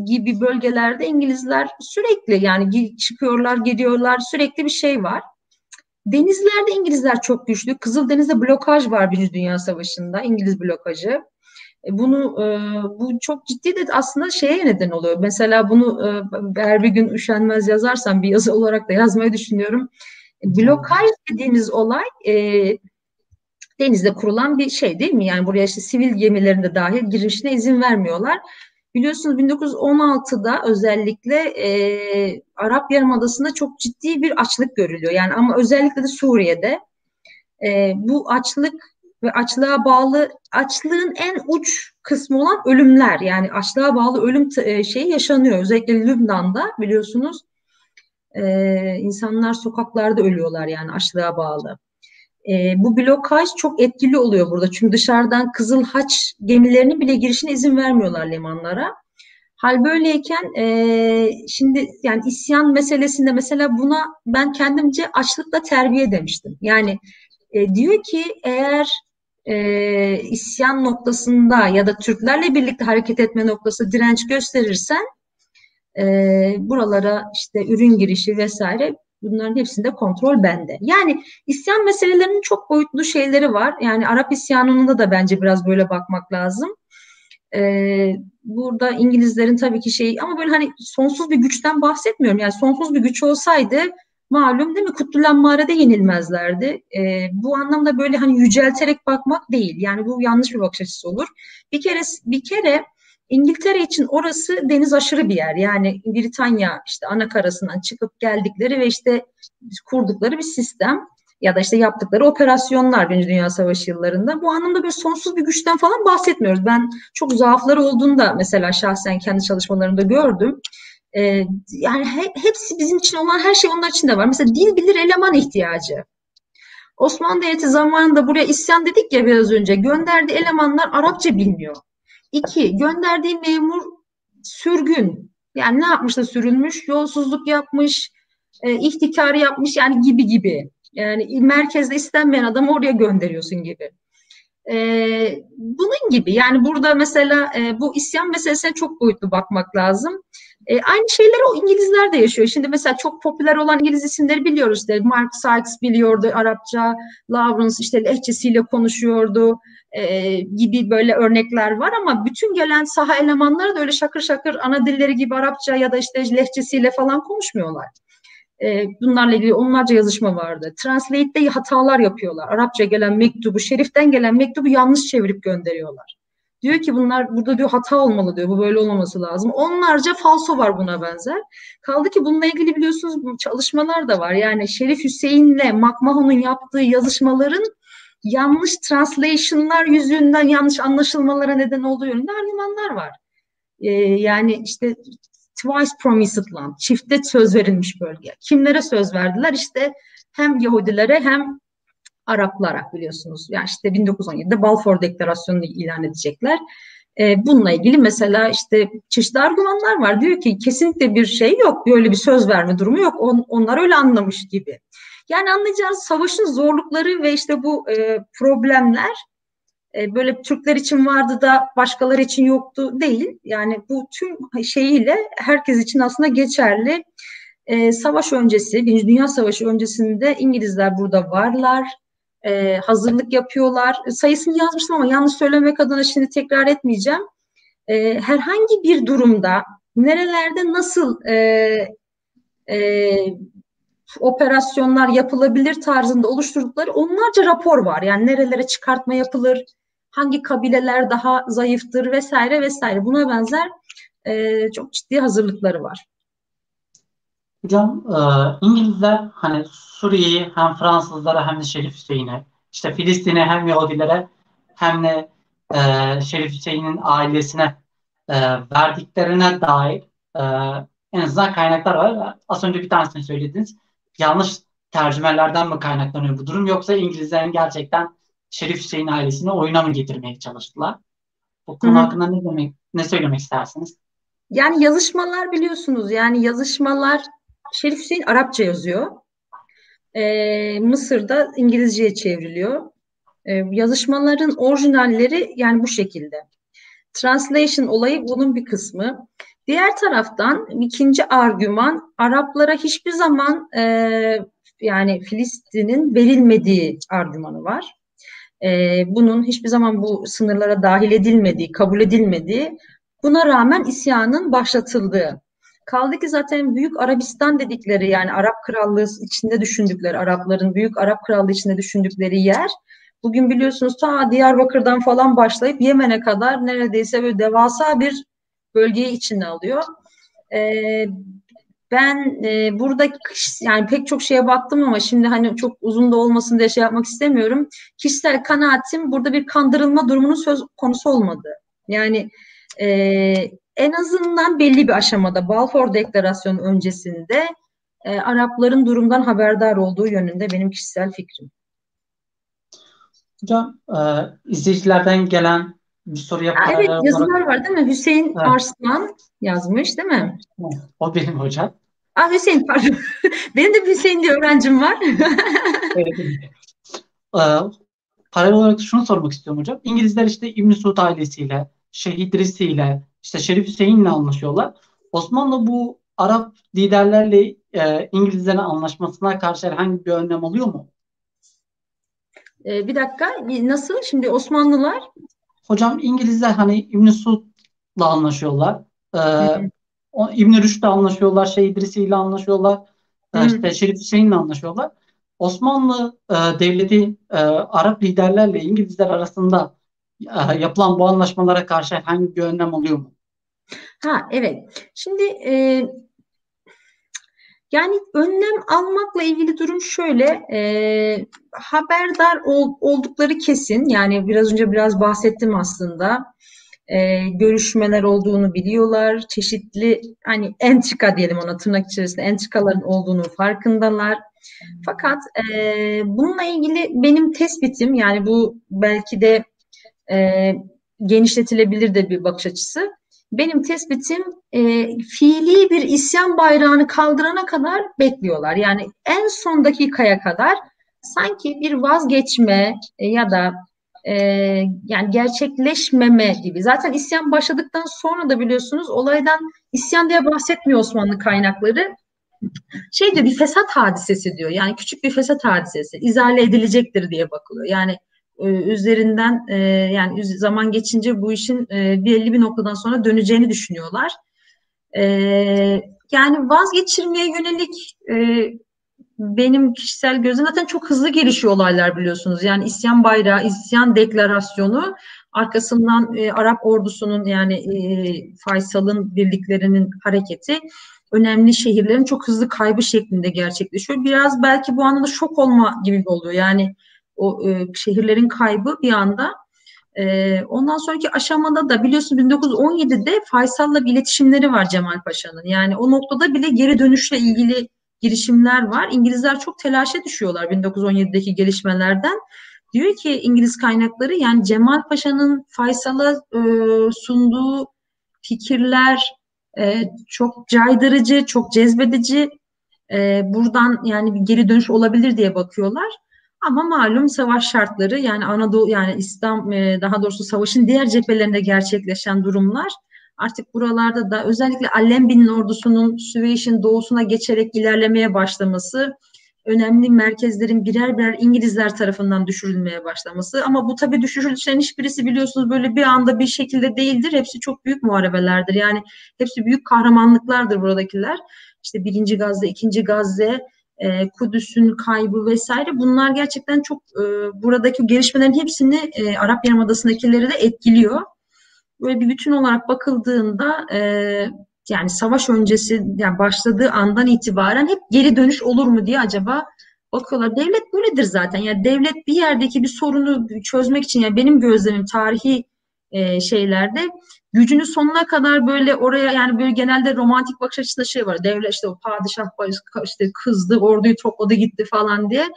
gibi bölgelerde İngilizler sürekli yani çıkıyorlar, gidiyorlar, sürekli bir şey var. Denizlerde İngilizler çok güçlü. Kızıldeniz'de blokaj var Birinci Dünya Savaşı'nda, İngiliz blokajı. E, bunu e, bu çok ciddi de aslında şeye neden oluyor. Mesela bunu e, eğer bir gün üşenmez yazarsam bir yazı olarak da yazmayı düşünüyorum. Blokaj dediğimiz olay e, denizde kurulan bir şey değil mi? Yani buraya işte sivil gemilerinde dahil girişine izin vermiyorlar. Biliyorsunuz 1916'da özellikle e, Arap Yarımadası'nda çok ciddi bir açlık görülüyor. Yani ama özellikle de Suriye'de e, bu açlık ve açlığa bağlı açlığın en uç kısmı olan ölümler yani açlığa bağlı ölüm e, şeyi yaşanıyor. Özellikle Lübnan'da biliyorsunuz e, insanlar sokaklarda ölüyorlar yani açlığa bağlı. E, bu blokaj çok etkili oluyor burada. Çünkü dışarıdan Kızıl Haç gemilerinin bile girişine izin vermiyorlar limanlara. Hal böyleyken e, şimdi yani isyan meselesinde mesela buna ben kendimce açlıkla terbiye demiştim. Yani e, diyor ki eğer e, isyan noktasında ya da Türklerle birlikte hareket etme noktası direnç gösterirsen e, buralara işte ürün girişi vesaire Bunların hepsinde kontrol bende. Yani isyan meselelerinin çok boyutlu şeyleri var. Yani Arap isyanında da bence biraz böyle bakmak lazım. Ee, burada İngilizlerin tabii ki şey ama böyle hani sonsuz bir güçten bahsetmiyorum. Yani sonsuz bir güç olsaydı malum değil mi Kutlulan Mağara'da yenilmezlerdi. Ee, bu anlamda böyle hani yücelterek bakmak değil. Yani bu yanlış bir bakış açısı olur. Bir kere bir kere İngiltere için orası deniz aşırı bir yer. Yani Britanya işte ana karasından çıkıp geldikleri ve işte kurdukları bir sistem ya da işte yaptıkları operasyonlar Birinci Dünya Savaşı yıllarında. Bu anlamda bir sonsuz bir güçten falan bahsetmiyoruz. Ben çok zaafları olduğunu da mesela şahsen kendi çalışmalarımda gördüm. Ee, yani he, hepsi bizim için olan her şey onlar için de var. Mesela dil bilir eleman ihtiyacı. Osmanlı Devleti zamanında buraya isyan dedik ya biraz önce. Gönderdiği elemanlar Arapça bilmiyor. İki, gönderdiği memur sürgün. Yani ne yapmış da sürülmüş? Yolsuzluk yapmış, e, ihtikarı yapmış yani gibi gibi. Yani merkezde istenmeyen adamı oraya gönderiyorsun gibi. E, bunun gibi yani burada mesela e, bu isyan meselesine çok boyutlu bakmak lazım. E, aynı şeyleri o İngilizler de yaşıyor. Şimdi mesela çok popüler olan İngiliz isimleri biliyoruz. İşte Mark Sykes biliyordu Arapça, Lawrence işte lehçesiyle konuşuyordu e, gibi böyle örnekler var ama bütün gelen saha elemanları da öyle şakır şakır ana dilleri gibi Arapça ya da işte lehçesiyle falan konuşmuyorlar. E, bunlarla ilgili onlarca yazışma vardı. Translate'de hatalar yapıyorlar. Arapça gelen mektubu, şeriften gelen mektubu yanlış çevirip gönderiyorlar. Diyor ki bunlar burada diyor hata olmalı diyor. Bu böyle olmaması lazım. Onlarca falso var buna benzer. Kaldı ki bununla ilgili biliyorsunuz çalışmalar da var. Yani Şerif Hüseyin'le Makmahon'un yaptığı yazışmaların yanlış translation'lar yüzünden yanlış anlaşılmalara neden olduğu yönünde argümanlar var. Ee, yani işte twice promised land, çifte söz verilmiş bölge. Kimlere söz verdiler? İşte hem Yahudilere hem Araplara biliyorsunuz. Yani işte 1917'de Balfour Deklarasyonu'nu ilan edecekler. E, bununla ilgili mesela işte çeşitli argümanlar var. Diyor ki kesinlikle bir şey yok, böyle bir söz verme durumu yok. On, onlar öyle anlamış gibi. Yani anlayacağınız savaşın zorlukları ve işte bu e, problemler e, böyle Türkler için vardı da başkaları için yoktu değil. Yani bu tüm şeyiyle herkes için aslında geçerli. E, savaş öncesi, Birinci Dünya Savaşı öncesinde İngilizler burada varlar. E, hazırlık yapıyorlar. Sayısını yazmıştım ama yanlış söylemek adına şimdi tekrar etmeyeceğim. E, herhangi bir durumda nerelerde nasıl e, e, operasyonlar yapılabilir tarzında oluşturdukları onlarca rapor var. Yani nerelere çıkartma yapılır, hangi kabileler daha zayıftır vesaire vesaire. Buna benzer e, çok ciddi hazırlıkları var. Hocam e, İngilizler hani Suriye'yi hem Fransızlara hem de Şerif Hüseyin'e, işte Filistin'e hem Yahudilere hem de e, Şerif Hüseyin'in ailesine e, verdiklerine dair e, en azından kaynaklar var. Az önce bir tanesini söylediniz. Yanlış tercümelerden mi kaynaklanıyor bu durum yoksa İngilizlerin gerçekten Şerif Hüseyin ailesini oyuna mı getirmeye çalıştılar? Bu konu Hı-hı. hakkında ne demek ne söylemek istersiniz? Yani yazışmalar biliyorsunuz yani yazışmalar Şerif Hüseyin Arapça yazıyor. Ee, Mısır'da İngilizceye çevriliyor. Ee, yazışmaların orijinalleri yani bu şekilde. Translation olayı bunun bir kısmı. Diğer taraftan ikinci argüman Araplara hiçbir zaman e, yani Filistin'in verilmediği argümanı var. E, bunun hiçbir zaman bu sınırlara dahil edilmediği, kabul edilmediği, buna rağmen isyanın başlatıldığı. Kaldı ki zaten Büyük Arabistan dedikleri yani Arap Krallığı içinde düşündükleri, Arapların Büyük Arap Krallığı içinde düşündükleri yer bugün biliyorsunuz ta Diyarbakır'dan falan başlayıp Yemen'e kadar neredeyse böyle devasa bir bölgeyi içine alıyor. Ee, ben e, burada yani pek çok şeye baktım ama şimdi hani çok uzun da olmasın diye şey yapmak istemiyorum. Kişisel kanaatim burada bir kandırılma durumunun söz konusu olmadı. Yani e, en azından belli bir aşamada Balfour Deklarasyonu öncesinde e, Arapların durumdan haberdar olduğu yönünde benim kişisel fikrim. Hocam e, izleyicilerden gelen bir soru yapılar. Evet yazılar var değil mi? Hüseyin evet. Arslan yazmış değil mi? O benim hocam. Ah Hüseyin pardon. benim de Hüseyin diye öğrencim var. evet. Ee, paralel olarak şunu sormak istiyorum hocam. İngilizler işte İbn Suud ailesiyle, Şeyh İdrisi'yle, işte Şerif Hüseyin'le anlaşıyorlar. Osmanlı bu Arap liderlerle e, İngilizlerin anlaşmasına karşı herhangi bir önlem alıyor mu? Ee, bir dakika nasıl? Şimdi Osmanlılar? Hocam İngilizler hani İbn Suud'la anlaşıyorlar. Ee, o, İbn Rüşd'le anlaşıyorlar. Şeyh İdrisi ile anlaşıyorlar. Ee, işte Şerif Hüseyin'le anlaşıyorlar. Osmanlı e, devleti e, Arap liderlerle İngilizler arasında e, yapılan bu anlaşmalara karşı herhangi bir önlem oluyor mu? Ha evet. Şimdi e, yani önlem almakla ilgili durum şöyle, e, haberdar ol, oldukları kesin. Yani biraz önce biraz bahsettim aslında. E, görüşmeler olduğunu biliyorlar. Çeşitli hani entrika diyelim ona tırnak içerisinde entrikaların olduğunu farkındalar. Fakat e, bununla ilgili benim tespitim yani bu belki de e, genişletilebilir de bir bakış açısı benim tespitim e, fiili bir isyan bayrağını kaldırana kadar bekliyorlar. Yani en son dakikaya kadar sanki bir vazgeçme e, ya da e, yani gerçekleşmeme gibi. Zaten isyan başladıktan sonra da biliyorsunuz olaydan isyan diye bahsetmiyor Osmanlı kaynakları. Şey diyor bir fesat hadisesi diyor. Yani küçük bir fesat hadisesi. izale edilecektir diye bakılıyor. Yani e, üzerinden e, yani zaman geçince bu işin e, belli bir noktadan sonra döneceğini düşünüyorlar. E, yani vazgeçirmeye yönelik benim kişisel gözüm zaten çok hızlı gelişiyor olaylar biliyorsunuz. Yani isyan bayrağı, isyan deklarasyonu arkasından Arap ordusunun yani Faysal'ın birliklerinin hareketi önemli şehirlerin çok hızlı kaybı şeklinde gerçekleşiyor. Biraz belki bu anlamda şok olma gibi oluyor. Yani o e, şehirlerin kaybı bir anda. E, ondan sonraki aşamada da biliyorsun 1917'de Faysal'la bir iletişimleri var Cemal Paşa'nın. Yani o noktada bile geri dönüşle ilgili girişimler var. İngilizler çok telaşa düşüyorlar 1917'deki gelişmelerden. Diyor ki İngiliz kaynakları yani Cemal Paşa'nın Faysal'a e, sunduğu fikirler e, çok caydırıcı, çok cezbedici. E, buradan yani bir geri dönüş olabilir diye bakıyorlar. Ama malum savaş şartları yani Anadolu yani İslam e, daha doğrusu savaşın diğer cephelerinde gerçekleşen durumlar artık buralarda da özellikle Allenby'nin ordusunun Süveyş'in doğusuna geçerek ilerlemeye başlaması önemli merkezlerin birer birer İngilizler tarafından düşürülmeye başlaması. Ama bu tabii düşürülüşlerin hiçbirisi biliyorsunuz böyle bir anda bir şekilde değildir. Hepsi çok büyük muharebelerdir. Yani hepsi büyük kahramanlıklardır buradakiler. İşte birinci Gazze, ikinci Gazze, e, Kudüs'ün kaybı vesaire bunlar gerçekten çok e, buradaki gelişmelerin hepsini e, Arap Yarımadası'ndakileri de etkiliyor. Böyle bir bütün olarak bakıldığında e, yani savaş öncesi yani başladığı andan itibaren hep geri dönüş olur mu diye acaba bakıyorlar. Devlet böyledir zaten. Yani devlet bir yerdeki bir sorunu çözmek için yani benim gözlemim tarihi e, şeylerde gücünü sonuna kadar böyle oraya yani böyle genelde romantik bakış açısında şey var. Devlet işte o padişah işte kızdı, orduyu topladı gitti falan diye.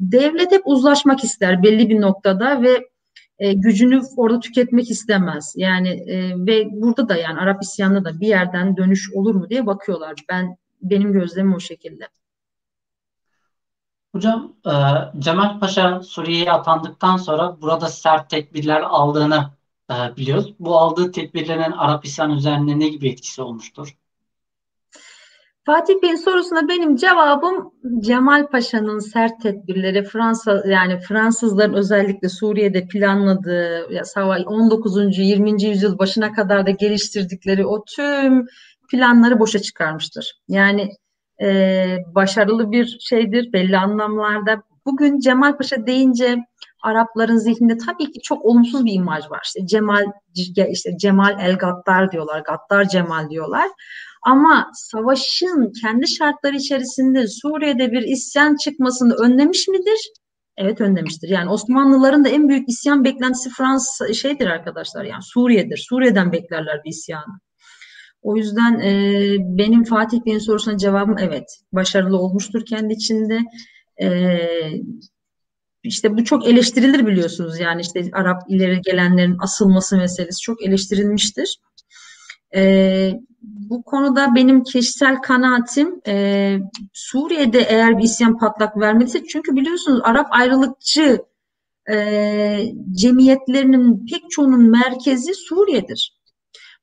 Devlet hep uzlaşmak ister belli bir noktada ve e, gücünü orada tüketmek istemez. Yani e, ve burada da yani Arap isyanında da bir yerden dönüş olur mu diye bakıyorlar. Ben benim gözlemim o şekilde. Hocam e, Cemal Paşa Suriye'ye atandıktan sonra burada sert tedbirler aldığını e, biliyoruz. Bu aldığı tedbirlerin Arap isyan üzerinde ne gibi etkisi olmuştur? Fatih Bey'in sorusuna benim cevabım Cemal Paşa'nın sert tedbirleri Fransa yani Fransızların özellikle Suriye'de planladığı ya 19. 20. yüzyıl başına kadar da geliştirdikleri o tüm planları boşa çıkarmıştır. Yani e, başarılı bir şeydir belli anlamlarda. Bugün Cemal Paşa deyince Arapların zihninde tabii ki çok olumsuz bir imaj var. İşte Cemal işte Cemal el Gattar diyorlar, Gattar Cemal diyorlar. Ama savaşın kendi şartları içerisinde Suriye'de bir isyan çıkmasını önlemiş midir? Evet önlemiştir. Yani Osmanlıların da en büyük isyan beklentisi Fransa şeydir arkadaşlar yani Suriye'dir. Suriye'den beklerler bir isyanı. O yüzden e, benim Fatih Bey'in sorusuna cevabım evet. Başarılı olmuştur kendi içinde. E, işte bu çok eleştirilir biliyorsunuz. Yani işte Arap ileri gelenlerin asılması meselesi çok eleştirilmiştir. E, bu konuda benim kişisel kanaatim e, Suriye'de eğer bir isyan patlak vermediyse çünkü biliyorsunuz Arap ayrılıkçı e, cemiyetlerinin pek çoğunun merkezi Suriye'dir.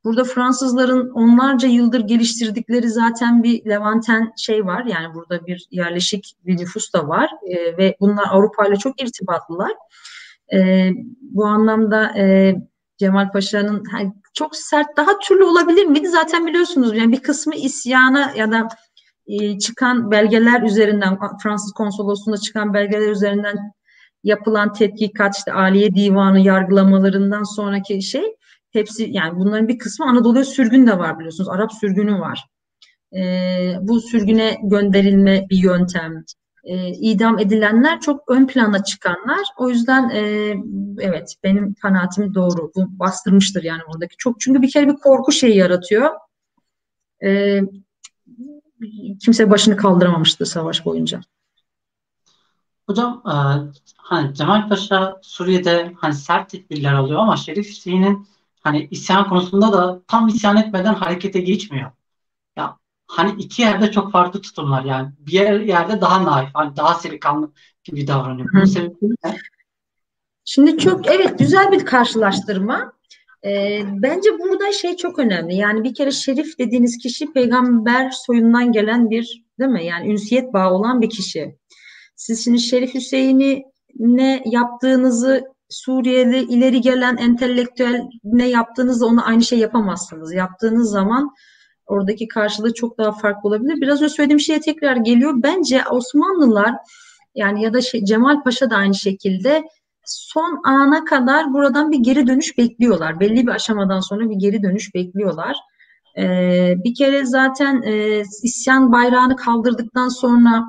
Burada Fransızların onlarca yıldır geliştirdikleri zaten bir Levanten şey var. Yani burada bir yerleşik bir nüfus da var e, ve bunlar Avrupa ile çok irtibatlılar. E, bu anlamda e, Cemal Paşa'nın çok sert daha türlü olabilir miydi? Zaten biliyorsunuz yani bir kısmı isyana ya da e, çıkan belgeler üzerinden Fransız konsolosluğunda çıkan belgeler üzerinden yapılan tetkikat işte Aliye Divanı yargılamalarından sonraki şey hepsi yani bunların bir kısmı Anadolu'ya sürgün de var biliyorsunuz. Arap sürgünü var. E, bu sürgüne gönderilme bir yöntem e, idam edilenler çok ön plana çıkanlar. O yüzden e, evet benim kanaatim doğru. Bu bastırmıştır yani buradaki çok. Çünkü bir kere bir korku şeyi yaratıyor. E, kimse başını kaldıramamıştı savaş boyunca. Hocam e, hani Cemal Paşa Suriye'de hani sert tedbirler alıyor ama Şerif Hüseyin'in hani isyan konusunda da tam isyan etmeden harekete geçmiyor hani iki yerde çok farklı tutumlar yani bir yer, yerde daha naif hani daha selikanlı gibi davranıyor. Ne? Şimdi çok evet güzel bir karşılaştırma. Ee, bence burada şey çok önemli. Yani bir kere şerif dediğiniz kişi peygamber soyundan gelen bir değil mi? Yani ünsiyet bağı olan bir kişi. Siz şimdi Şerif Hüseyin'i ne yaptığınızı Suriyeli ileri gelen entelektüel ne yaptığınızda onu aynı şey yapamazsınız. Yaptığınız zaman oradaki karşılığı çok daha farklı olabilir. Biraz önce söylediğim şeye tekrar geliyor. Bence Osmanlılar yani ya da şey, Cemal Paşa da aynı şekilde son ana kadar buradan bir geri dönüş bekliyorlar. Belli bir aşamadan sonra bir geri dönüş bekliyorlar. Ee, bir kere zaten e, isyan bayrağını kaldırdıktan sonra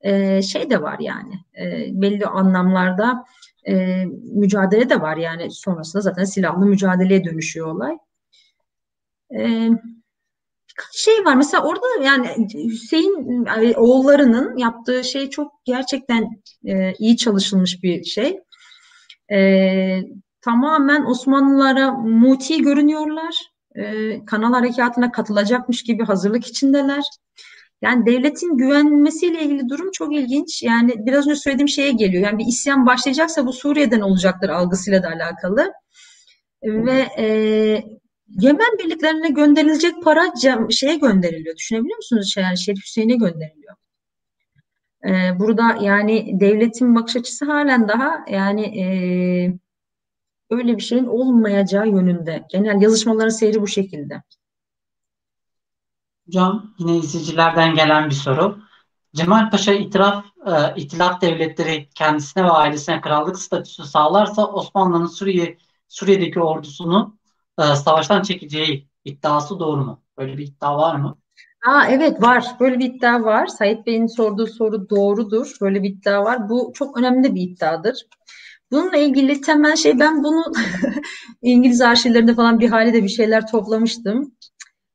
e, şey de var yani e, belli anlamlarda e, mücadele de var yani sonrasında zaten silahlı mücadeleye dönüşüyor olay. E, şey var mesela orada yani Hüseyin oğullarının yaptığı şey çok gerçekten e, iyi çalışılmış bir şey. E, tamamen Osmanlılara muti görünüyorlar. E, kanal harekatına katılacakmış gibi hazırlık içindeler. Yani devletin güvenmesiyle ilgili durum çok ilginç. Yani biraz önce söylediğim şeye geliyor. Yani bir isyan başlayacaksa bu Suriye'den olacaktır algısıyla da alakalı. Ve e, Yemen birliklerine gönderilecek para şeye gönderiliyor. Düşünebiliyor musunuz? Yani Şerif Hüseyin'e gönderiliyor. Ee, burada yani devletin bakış açısı halen daha yani e, öyle bir şeyin olmayacağı yönünde. Genel yazışmaların seyri bu şekilde. Hocam yine izleyicilerden gelen bir soru. Cemal Paşa itiraf, e, itilaf devletleri kendisine ve ailesine krallık statüsü sağlarsa Osmanlı'nın Suriye Suriye'deki ordusunu e, savaştan çekeceği iddiası doğru mu? Böyle bir iddia var mı? Aa, evet var. Böyle bir iddia var. Sait Bey'in sorduğu soru doğrudur. Böyle bir iddia var. Bu çok önemli bir iddiadır. Bununla ilgili temel şey ben bunu İngiliz arşivlerinde falan bir halde bir şeyler toplamıştım.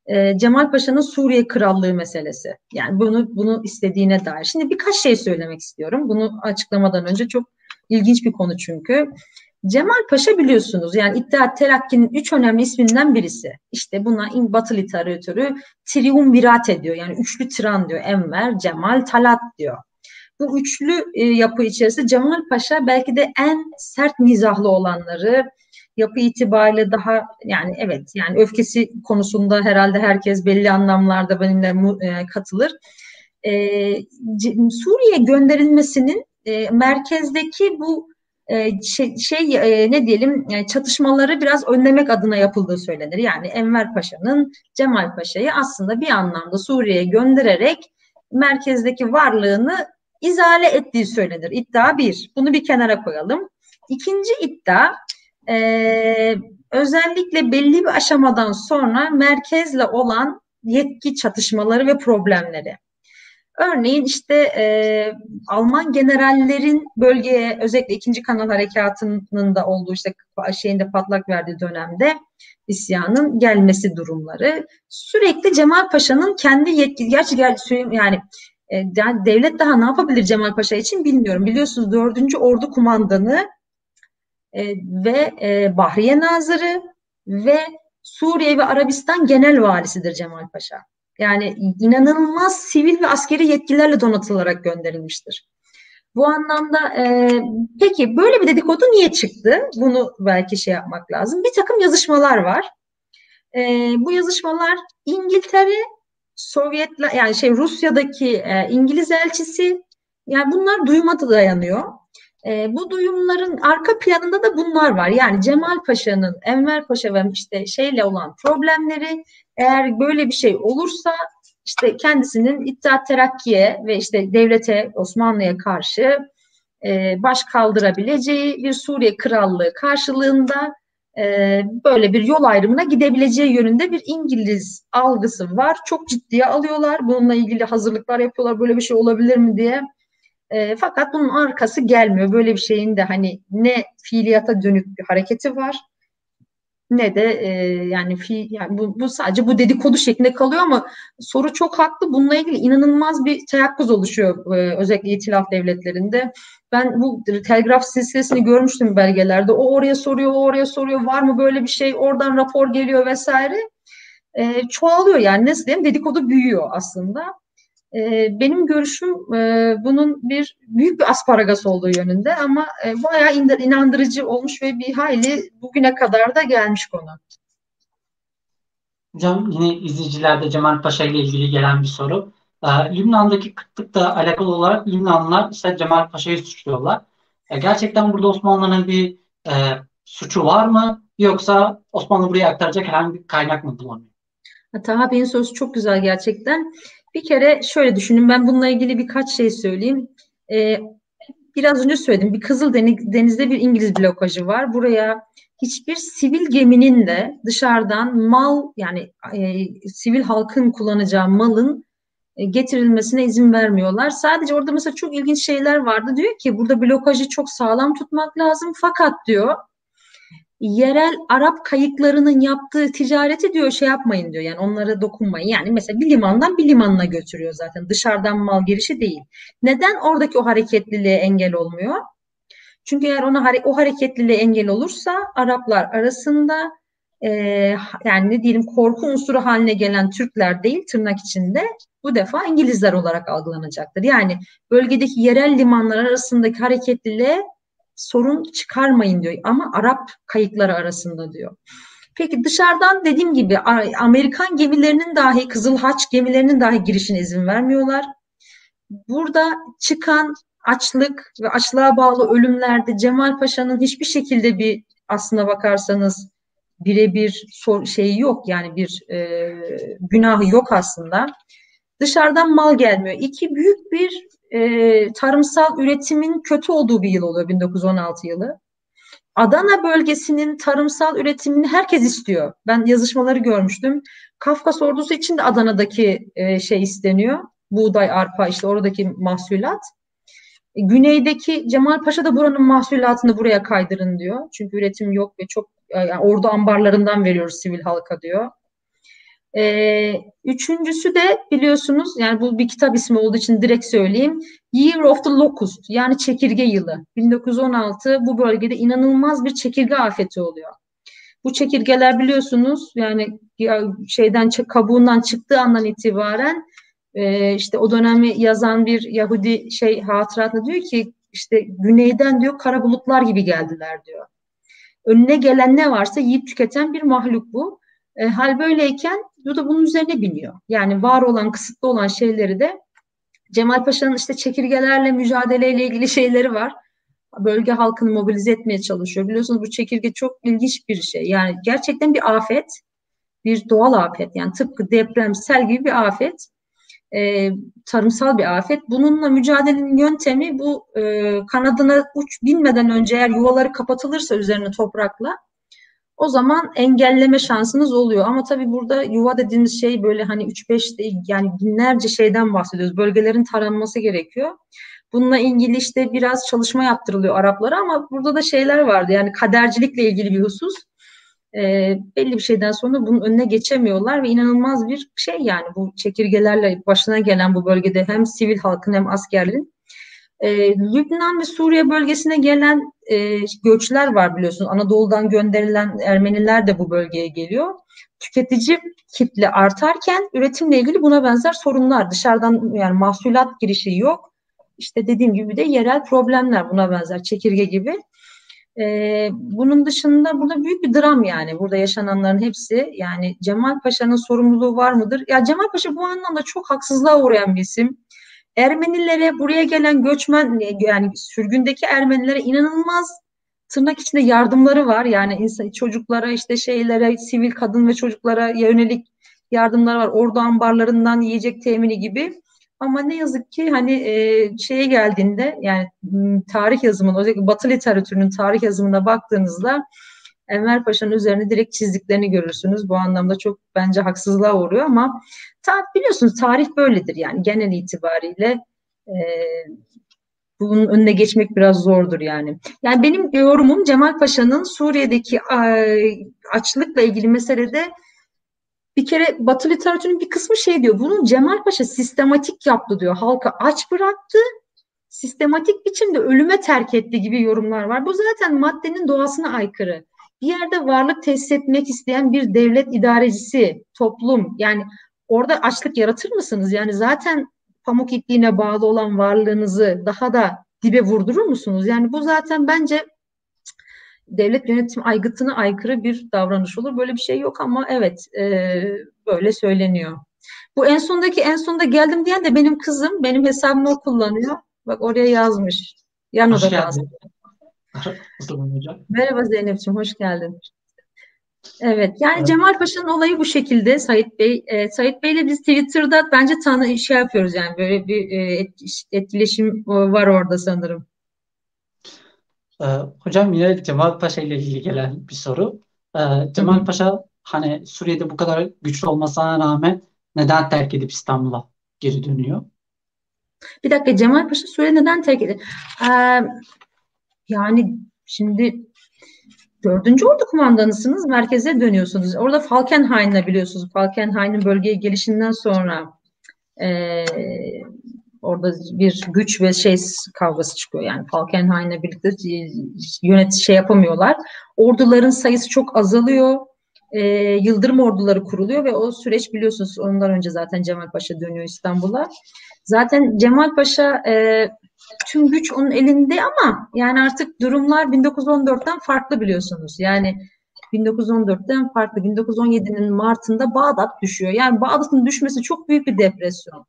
Ee, Cemal Paşa'nın Suriye Krallığı meselesi. Yani bunu bunu istediğine dair. Şimdi birkaç şey söylemek istiyorum. Bunu açıklamadan önce çok ilginç bir konu çünkü. Cemal Paşa biliyorsunuz yani İttihat Terakki'nin üç önemli isminden birisi. İşte buna Batı literatürü triumvirat ediyor. Yani üçlü tiran diyor. Enver, Cemal, Talat diyor. Bu üçlü e, yapı içerisinde Cemal Paşa belki de en sert mizahlı olanları, yapı itibariyle daha yani evet yani öfkesi konusunda herhalde herkes belli anlamlarda benimle e, katılır. E, Suriye gönderilmesinin e, merkezdeki bu e, şey, şey e, ne diyelim e, çatışmaları biraz önlemek adına yapıldığı söylenir. Yani Enver Paşa'nın Cemal Paşa'yı aslında bir anlamda Suriye'ye göndererek merkezdeki varlığını izale ettiği söylenir. İddia bir. Bunu bir kenara koyalım. İkinci iddia e, özellikle belli bir aşamadan sonra merkezle olan yetki çatışmaları ve problemleri. Örneğin işte e, Alman generallerin bölgeye özellikle ikinci kanal harekatının da olduğu işte şeyinde patlak verdiği dönemde isyanın gelmesi durumları. Sürekli Cemal Paşa'nın kendi yetki, gerçi gel, yani e, devlet daha ne yapabilir Cemal Paşa için bilmiyorum. Biliyorsunuz 4. Ordu Kumandanı e, ve e, Bahriye Nazırı ve Suriye ve Arabistan Genel Valisidir Cemal Paşa. Yani inanılmaz sivil ve askeri yetkilerle donatılarak gönderilmiştir. Bu anlamda e, peki böyle bir dedikodu niye çıktı? Bunu belki şey yapmak lazım. Bir takım yazışmalar var. E, bu yazışmalar İngiltere, Sovyetler yani şey Rusya'daki e, İngiliz elçisi yani bunlar duyuma dayanıyor. E, bu duyumların arka planında da bunlar var. Yani Cemal Paşa'nın Enver Paşa ve işte şeyle olan problemleri eğer böyle bir şey olursa işte kendisinin İttihat Terakki'ye ve işte devlete Osmanlı'ya karşı e, baş kaldırabileceği bir Suriye Krallığı karşılığında e, böyle bir yol ayrımına gidebileceği yönünde bir İngiliz algısı var. Çok ciddiye alıyorlar. Bununla ilgili hazırlıklar yapıyorlar. Böyle bir şey olabilir mi diye. E, fakat bunun arkası gelmiyor. Böyle bir şeyin de hani ne fiiliyata dönük bir hareketi var ne de e, yani fi yani bu, bu sadece bu dedikodu şeklinde kalıyor ama soru çok haklı. Bununla ilgili inanılmaz bir teyakkuz oluşuyor e, özellikle itilaf devletlerinde. Ben bu telgraf silsilesini görmüştüm belgelerde. O oraya soruyor, o oraya soruyor. Var mı böyle bir şey? Oradan rapor geliyor vesaire. E, çoğalıyor yani nasıl diyeyim dedikodu büyüyor aslında. E, benim görüşüm e, bunun bir büyük bir asparagas olduğu yönünde ama e, bayağı inandırıcı olmuş ve bir hayli bugüne kadar da gelmiş konu. Hocam yine izleyicilerde Cemal Paşa ile ilgili gelen bir soru. Ee, Lübnan'daki kıtlıkla alakalı olarak Lübnanlılar işte Cemal Paşa'yı suçluyorlar. Ee, gerçekten burada Osmanlı'nın bir e, suçu var mı? Yoksa Osmanlı buraya aktaracak herhangi bir kaynak mı bulamıyor? Taha Bey'in sorusu çok güzel gerçekten. Bir kere şöyle düşünün ben bununla ilgili birkaç şey söyleyeyim. Ee, biraz önce söyledim bir Kızıl Deniz'de bir İngiliz blokajı var. Buraya hiçbir sivil geminin de dışarıdan mal yani e, sivil halkın kullanacağı malın e, getirilmesine izin vermiyorlar. Sadece orada mesela çok ilginç şeyler vardı. Diyor ki burada blokajı çok sağlam tutmak lazım fakat diyor yerel Arap kayıklarının yaptığı ticareti diyor şey yapmayın diyor. Yani onlara dokunmayın. Yani mesela bir limandan bir limanına götürüyor zaten. Dışarıdan mal girişi değil. Neden oradaki o hareketliliğe engel olmuyor? Çünkü eğer ona o hareketliliğe engel olursa Araplar arasında e, yani ne diyelim korku unsuru haline gelen Türkler değil tırnak içinde bu defa İngilizler olarak algılanacaktır. Yani bölgedeki yerel limanlar arasındaki hareketliliğe sorun çıkarmayın diyor ama Arap kayıkları arasında diyor. Peki dışarıdan dediğim gibi Amerikan gemilerinin dahi Kızıl Haç gemilerinin dahi girişine izin vermiyorlar. Burada çıkan açlık ve açlığa bağlı ölümlerde Cemal Paşa'nın hiçbir şekilde bir aslına bakarsanız birebir şeyi yok yani bir e, günahı yok aslında. Dışarıdan mal gelmiyor. İki büyük bir e, tarımsal üretimin kötü olduğu bir yıl oluyor 1916 yılı. Adana bölgesinin tarımsal üretimini herkes istiyor. Ben yazışmaları görmüştüm. Kafkas ordusu için de Adana'daki e, şey isteniyor. Buğday, arpa işte oradaki mahsulat. E, güneydeki Cemal Paşa da buranın mahsulatını buraya kaydırın diyor. Çünkü üretim yok ve çok e, yani ordu ambarlarından veriyoruz sivil halka diyor. E, üçüncüsü de biliyorsunuz yani bu bir kitap ismi olduğu için direkt söyleyeyim. Year of the Locust yani çekirge yılı. 1916 bu bölgede inanılmaz bir çekirge afeti oluyor. Bu çekirgeler biliyorsunuz yani şeyden kabuğundan çıktığı andan itibaren e, işte o dönemi yazan bir Yahudi şey hatıratında diyor ki işte güneyden diyor kara bulutlar gibi geldiler diyor. Önüne gelen ne varsa yiyip tüketen bir mahluk bu. E, hal böyleyken bu da bunun üzerine biniyor. Yani var olan, kısıtlı olan şeyleri de Cemal Paşa'nın işte çekirgelerle mücadeleyle ilgili şeyleri var. Bölge halkını mobilize etmeye çalışıyor. Biliyorsunuz bu çekirge çok ilginç bir şey. Yani gerçekten bir afet, bir doğal afet. Yani tıpkı deprem, sel gibi bir afet. E, tarımsal bir afet. Bununla mücadelenin yöntemi bu e, kanadına uç binmeden önce eğer yuvaları kapatılırsa üzerine toprakla o zaman engelleme şansınız oluyor. Ama tabii burada yuva dediğimiz şey böyle hani 3-5 değil yani binlerce şeyden bahsediyoruz. Bölgelerin taranması gerekiyor. Bununla ilgili işte biraz çalışma yaptırılıyor Araplara ama burada da şeyler vardı. Yani kadercilikle ilgili bir husus. E, belli bir şeyden sonra bunun önüne geçemiyorlar ve inanılmaz bir şey yani bu çekirgelerle başına gelen bu bölgede hem sivil halkın hem askerlerin e, Lübnan ve Suriye bölgesine gelen e, göçler var biliyorsunuz. Anadolu'dan gönderilen Ermeniler de bu bölgeye geliyor. Tüketici kitle artarken üretimle ilgili buna benzer sorunlar. Dışarıdan yani mahsulat girişi yok. İşte dediğim gibi de yerel problemler buna benzer çekirge gibi. Ee, bunun dışında burada büyük bir dram yani burada yaşananların hepsi yani Cemal Paşa'nın sorumluluğu var mıdır? Ya Cemal Paşa bu anlamda çok haksızlığa uğrayan bir isim. Ermenilere buraya gelen göçmen yani sürgündeki Ermenilere inanılmaz tırnak içinde yardımları var. Yani insan, çocuklara işte şeylere sivil kadın ve çocuklara yönelik yardımlar var. Ordu ambarlarından yiyecek temini gibi. Ama ne yazık ki hani e, şeye geldiğinde yani tarih yazımının özellikle Batı literatürünün tarih yazımına baktığınızda Enver Paşa'nın üzerine direkt çizdiklerini görürsünüz. Bu anlamda çok bence haksızlığa uğruyor ama ta, biliyorsunuz tarih böyledir yani genel itibariyle e, bunun önüne geçmek biraz zordur yani. Yani benim yorumum Cemal Paşa'nın Suriye'deki açlıkla ilgili meselede bir kere Batı literatürünün bir kısmı şey diyor. Bunu Cemal Paşa sistematik yaptı diyor. Halka aç bıraktı. Sistematik biçimde ölüme terk etti gibi yorumlar var. Bu zaten maddenin doğasına aykırı bir yerde varlık tesis etmek isteyen bir devlet idarecisi, toplum yani orada açlık yaratır mısınız? Yani zaten pamuk ipliğine bağlı olan varlığınızı daha da dibe vurdurur musunuz? Yani bu zaten bence devlet yönetim aygıtına aykırı bir davranış olur. Böyle bir şey yok ama evet e, böyle söyleniyor. Bu en sondaki en sonda geldim diyen de benim kızım. Benim hesabımı kullanıyor. Bak oraya yazmış. Yan odada Merhaba Zeynep'ciğim, hoş geldin. Evet, yani evet. Cemal Paşa'nın olayı bu şekilde Sait Bey. E, Sait Bey'le biz Twitter'da bence tanı şey yapıyoruz yani böyle bir e, etkileşim var orada sanırım. Ee, hocam yine Cemal Paşa ile ilgili gelen bir soru. Ee, Cemal Paşa hani Suriye'de bu kadar güçlü olmasına rağmen neden terk edip İstanbul'a geri dönüyor? Bir dakika Cemal Paşa Suriye neden terk? Ee, yani şimdi dördüncü ordu kumandanısınız, merkeze dönüyorsunuz. Orada Falkenhayn'la biliyorsunuz. Falkenhayn'ın bölgeye gelişinden sonra e, Orada bir güç ve şey kavgası çıkıyor. Yani Falkenhayn'le birlikte yönet şey yapamıyorlar. Orduların sayısı çok azalıyor. E, Yıldırım orduları kuruluyor ve o süreç biliyorsunuz ondan önce zaten Cemal Paşa dönüyor İstanbul'a. Zaten Cemal Paşa e, tüm güç onun elinde ama yani artık durumlar 1914'ten farklı biliyorsunuz. Yani 1914'ten farklı. 1917'nin Mart'ında Bağdat düşüyor. Yani Bağdat'ın düşmesi çok büyük bir depresyon.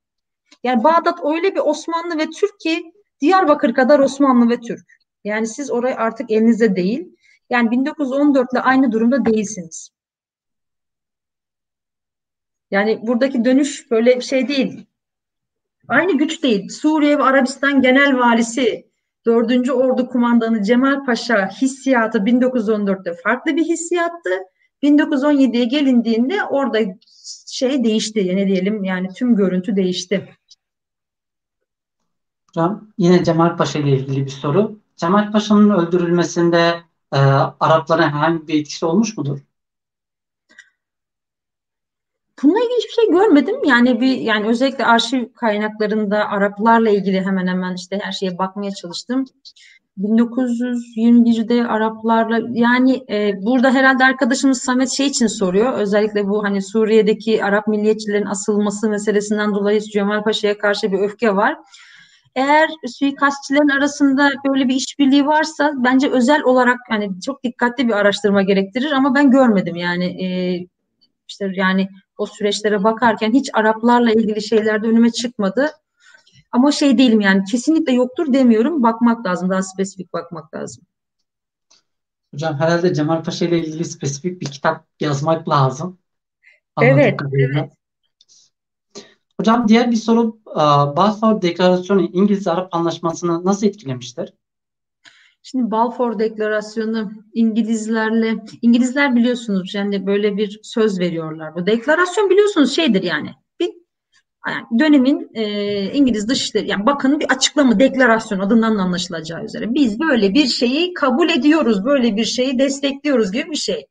Yani Bağdat öyle bir Osmanlı ve Türk ki Diyarbakır kadar Osmanlı ve Türk. Yani siz orayı artık elinizde değil. Yani 1914 ile aynı durumda değilsiniz. Yani buradaki dönüş böyle şey değil. Aynı güç değil. Suriye ve Arabistan Genel Valisi 4. Ordu Kumandanı Cemal Paşa hissiyatı 1914'te farklı bir hissiyattı. 1917'ye gelindiğinde orada şey değişti. Ne diyelim yani tüm görüntü değişti. Hocam yine Cemal Paşa ile ilgili bir soru. Cemal Paşa'nın öldürülmesinde e, Araplara herhangi bir etkisi olmuş mudur? Bununla ilgili hiçbir şey görmedim. Yani bir yani özellikle arşiv kaynaklarında Araplarla ilgili hemen hemen işte her şeye bakmaya çalıştım. 1921'de Araplarla yani e, burada herhalde arkadaşımız Samet şey için soruyor. Özellikle bu hani Suriye'deki Arap milliyetçilerin asılması meselesinden dolayı Cemal Paşa'ya karşı bir öfke var. Eğer suikastçilerin arasında böyle bir işbirliği varsa bence özel olarak hani çok dikkatli bir araştırma gerektirir ama ben görmedim yani e, işte yani o süreçlere bakarken hiç Araplarla ilgili şeyler de önüme çıkmadı. Ama şey değilim yani kesinlikle yoktur demiyorum. Bakmak lazım. Daha spesifik bakmak lazım. Hocam herhalde Cemal Paşa ile ilgili spesifik bir kitap yazmak lazım. evet, evet. Hocam diğer bir soru Balfour Deklarasyonu İngiliz-Arap Anlaşması'nı nasıl etkilemiştir? Şimdi Balfour Deklarasyonu İngilizlerle, İngilizler biliyorsunuz yani böyle bir söz veriyorlar. Bu deklarasyon biliyorsunuz şeydir yani bir yani dönemin e, İngiliz Dışişleri yani bakanın bir açıklama deklarasyon adından anlaşılacağı üzere biz böyle bir şeyi kabul ediyoruz, böyle bir şeyi destekliyoruz gibi bir şey.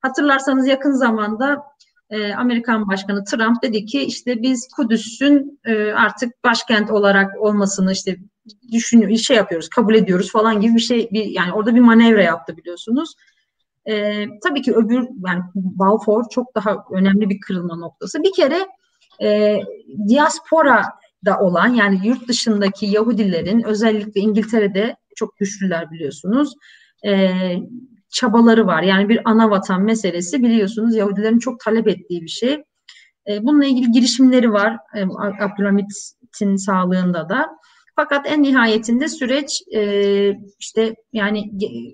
Hatırlarsanız yakın zamanda e, Amerikan Başkanı Trump dedi ki işte biz Kudüs'ün e, artık başkent olarak olmasını işte düşünüyor, şey yapıyoruz, kabul ediyoruz falan gibi bir şey, bir, yani orada bir manevra yaptı biliyorsunuz. E, tabii ki öbür, yani Balfour çok daha önemli bir kırılma noktası. Bir kere e, diaspora da olan yani yurt dışındaki Yahudilerin özellikle İngiltere'de çok güçlüler biliyorsunuz. E, çabaları var. Yani bir ana vatan meselesi biliyorsunuz Yahudilerin çok talep ettiği bir şey. E, bununla ilgili girişimleri var e, Abdülhamit'in sağlığında da. Fakat en nihayetinde süreç e, işte yani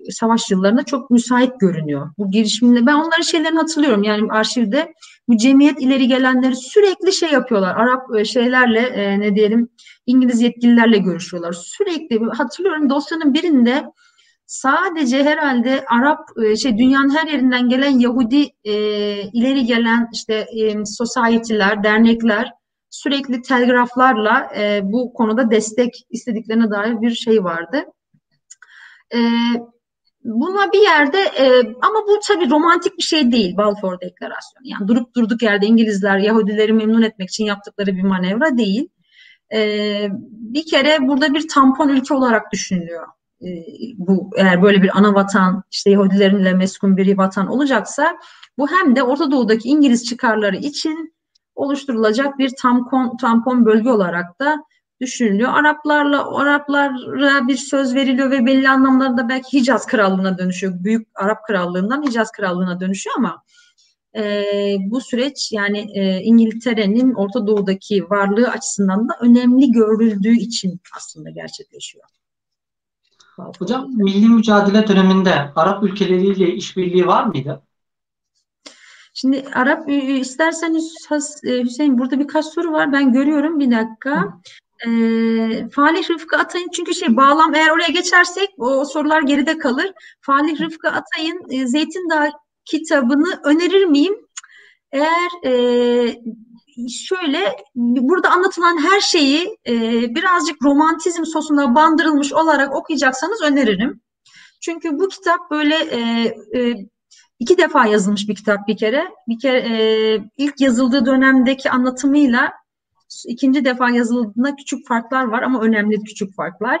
savaş yıllarında çok müsait görünüyor. Bu girişimle ben onların şeylerini hatırlıyorum. Yani arşivde bu cemiyet ileri gelenleri sürekli şey yapıyorlar. Arap e, şeylerle e, ne diyelim İngiliz yetkililerle görüşüyorlar. Sürekli hatırlıyorum dosyanın birinde sadece herhalde Arap e, şey dünyanın her yerinden gelen Yahudi e, ileri gelen işte e, society'ler, dernekler sürekli telgraflarla e, bu konuda destek istediklerine dair bir şey vardı. E, buna bir yerde e, ama bu tabii romantik bir şey değil Balfour Deklarasyonu. Yani durup durduk yerde İngilizler Yahudileri memnun etmek için yaptıkları bir manevra değil. E, bir kere burada bir tampon ülke olarak düşünülüyor. E, bu eğer böyle bir ana vatan işte Yahudilerinle meskun bir vatan olacaksa bu hem de Orta Doğu'daki İngiliz çıkarları için oluşturulacak bir tampon, tampon bölge olarak da düşünülüyor. Araplarla Araplara bir söz veriliyor ve belli anlamlarda belki Hicaz Krallığı'na dönüşüyor. Büyük Arap Krallığı'ndan Hicaz Krallığı'na dönüşüyor ama e, bu süreç yani e, İngiltere'nin Orta Doğu'daki varlığı açısından da önemli görüldüğü için aslında gerçekleşiyor. Hocam milli mücadele döneminde Arap ülkeleriyle işbirliği var mıydı? Şimdi Arap istersen e, Hüseyin burada birkaç soru var. Ben görüyorum bir dakika. E, Falih Rıfkı Atay'ın çünkü şey bağlam eğer oraya geçersek o, o sorular geride kalır. Falih Rıfkı Atay'ın e, Zeytin Dağı kitabını önerir miyim? Eğer e, şöyle burada anlatılan her şeyi e, birazcık romantizm sosuna bandırılmış olarak okuyacaksanız öneririm. Çünkü bu kitap böyle e, e, iki defa yazılmış bir kitap bir kere. Bir kere e, ilk yazıldığı dönemdeki anlatımıyla ikinci defa yazıldığında küçük farklar var ama önemli küçük farklar.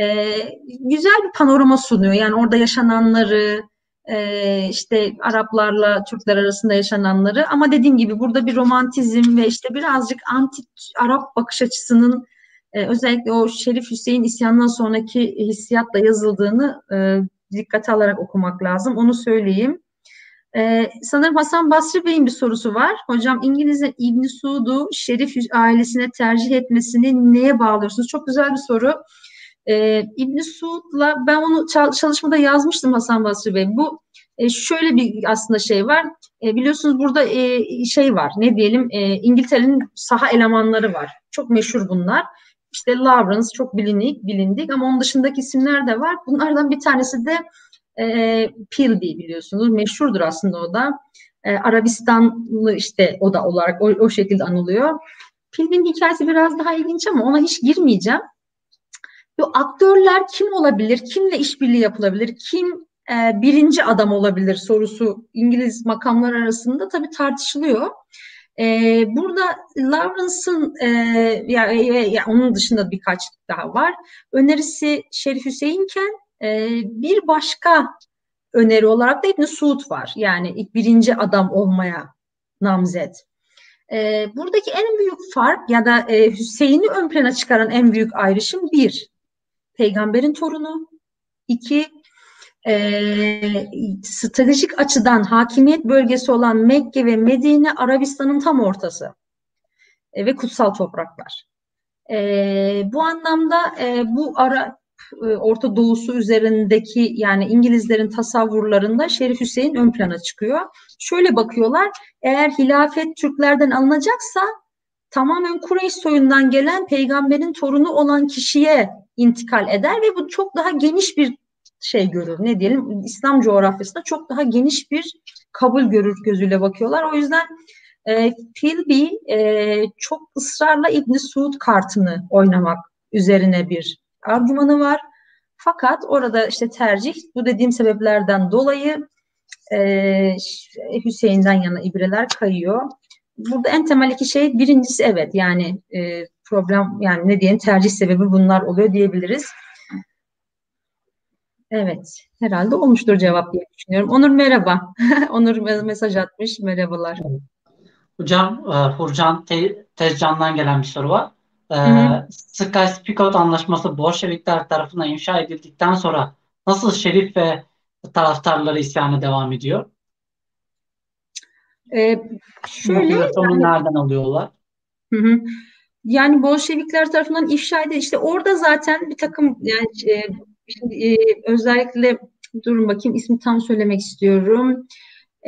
E, güzel bir panorama sunuyor. Yani orada yaşananları, e, işte Araplarla Türkler arasında yaşananları ama dediğim gibi burada bir romantizm ve işte birazcık antik Arap bakış açısının e, özellikle o Şerif Hüseyin isyanından sonraki hissiyatla yazıldığını e, dikkate alarak okumak lazım. Onu söyleyeyim. Ee, sanırım Hasan Basri Bey'in bir sorusu var. Hocam İngiliz'in İbn Suud'u Şerif ailesine tercih etmesini neye bağlıyorsunuz? Çok güzel bir soru. Ee, İbn Suud'la ben onu çalışmada yazmıştım Hasan Basri Bey. Bu e, şöyle bir aslında şey var. E, biliyorsunuz burada e, şey var. Ne diyelim? E, İngiltere'nin saha elemanları var. Çok meşhur bunlar. İşte Lawrence çok bilinik, bilindik ama onun dışındaki isimler de var. Bunlardan bir tanesi de e, Pilbi biliyorsunuz. Meşhurdur aslında o da. E, Arabistanlı işte o da olarak o, o şekilde anılıyor. Pilbi'nin hikayesi biraz daha ilginç ama ona hiç girmeyeceğim. Bu aktörler kim olabilir? Kimle işbirliği yapılabilir? Kim e, birinci adam olabilir sorusu İngiliz makamlar arasında tabii tartışılıyor. E, burada Lawrence'ın e, ya, ya, ya onun dışında birkaç daha var. Önerisi Şerif Hüseyinken e, bir başka öneri olarak da İbn Suud var. Yani ilk birinci adam olmaya namzet. E, buradaki en büyük fark ya da e, Hüseyin'i ön plana çıkaran en büyük ayrışım bir, peygamberin torunu. iki e, stratejik açıdan hakimiyet bölgesi olan Mekke ve Medine Arabistan'ın tam ortası e, ve kutsal topraklar. E, bu anlamda e, bu ara Orta Doğusu üzerindeki yani İngilizlerin tasavvurlarında Şerif Hüseyin ön plana çıkıyor. Şöyle bakıyorlar, eğer hilafet Türklerden alınacaksa tamamen Kureyş soyundan gelen peygamberin torunu olan kişiye intikal eder ve bu çok daha geniş bir şey görür. Ne diyelim İslam coğrafyasında çok daha geniş bir kabul görür gözüyle bakıyorlar. O yüzden e, Philby e, çok ısrarla İbn Suud kartını oynamak üzerine bir argümanı var. Fakat orada işte tercih bu dediğim sebeplerden dolayı e, Hüseyin'den yana ibreler kayıyor. Burada en temel iki şey birincisi evet yani e, problem yani ne diyelim tercih sebebi bunlar oluyor diyebiliriz. Evet, herhalde olmuştur cevap diye düşünüyorum. Onur merhaba. Onur mesaj atmış. Merhabalar. Hocam, e, Hurcan Te Tezcan'dan gelen bir soru var. E, hı Sykes-Picot Anlaşması Bolşevikler tarafından inşa edildikten sonra nasıl Şerif ve taraftarları isyanı devam ediyor? Ee, şöyle yani, nereden alıyorlar? Hı hı. Yani Bolşevikler tarafından ifşa edildi. İşte orada zaten bir takım yani e, Şimdi e, özellikle durun bakayım ismi tam söylemek istiyorum.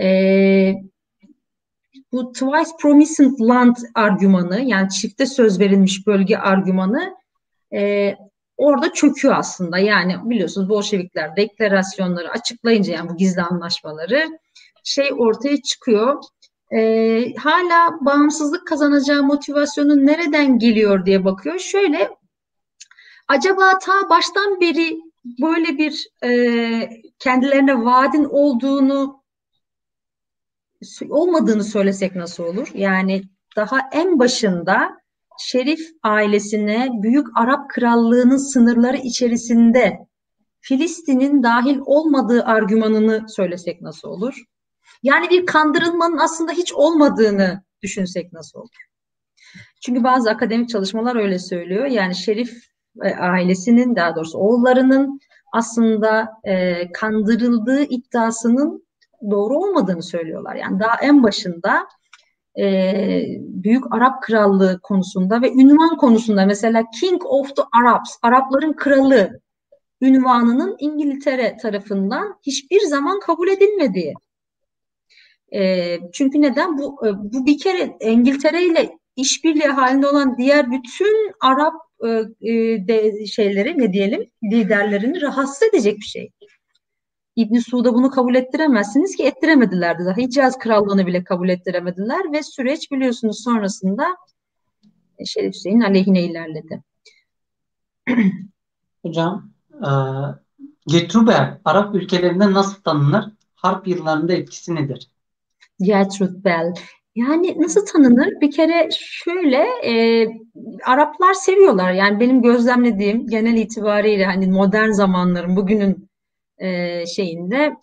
E, bu twice promised land argümanı yani çifte söz verilmiş bölge argümanı e, orada çöküyor aslında. Yani biliyorsunuz Bolşevikler deklarasyonları açıklayınca yani bu gizli anlaşmaları şey ortaya çıkıyor. E, hala bağımsızlık kazanacağı motivasyonu nereden geliyor diye bakıyor. Şöyle acaba ta baştan beri böyle bir e, kendilerine vaadin olduğunu olmadığını söylesek nasıl olur? Yani daha en başında Şerif ailesine Büyük Arap Krallığı'nın sınırları içerisinde Filistin'in dahil olmadığı argümanını söylesek nasıl olur? Yani bir kandırılmanın aslında hiç olmadığını düşünsek nasıl olur? Çünkü bazı akademik çalışmalar öyle söylüyor. Yani Şerif ailesinin daha doğrusu oğullarının aslında e, kandırıldığı iddiasının doğru olmadığını söylüyorlar. Yani daha en başında e, Büyük Arap Krallığı konusunda ve ünvan konusunda mesela King of the Arabs, Arapların kralı ünvanının İngiltere tarafından hiçbir zaman kabul edilmediği. E, çünkü neden? Bu, e, bu bir kere İngiltere ile işbirliği halinde olan diğer bütün Arap e, e, de şeyleri ne diyelim liderlerini rahatsız edecek bir şey. İbn Suud'a bunu kabul ettiremezsiniz ki ettiremedilerdi daha. Hicaz Krallığını bile kabul ettiremediler ve süreç biliyorsunuz sonrasında Şerif Hüseyin aleyhine ilerledi. Hocam, e, Getruber Arap ülkelerinde nasıl tanınır? Harp yıllarında etkisi nedir? Gertrude Bell. Yani nasıl tanınır? Bir kere şöyle e, Araplar seviyorlar. Yani benim gözlemlediğim genel itibariyle hani modern zamanların bugünün e, şeyinde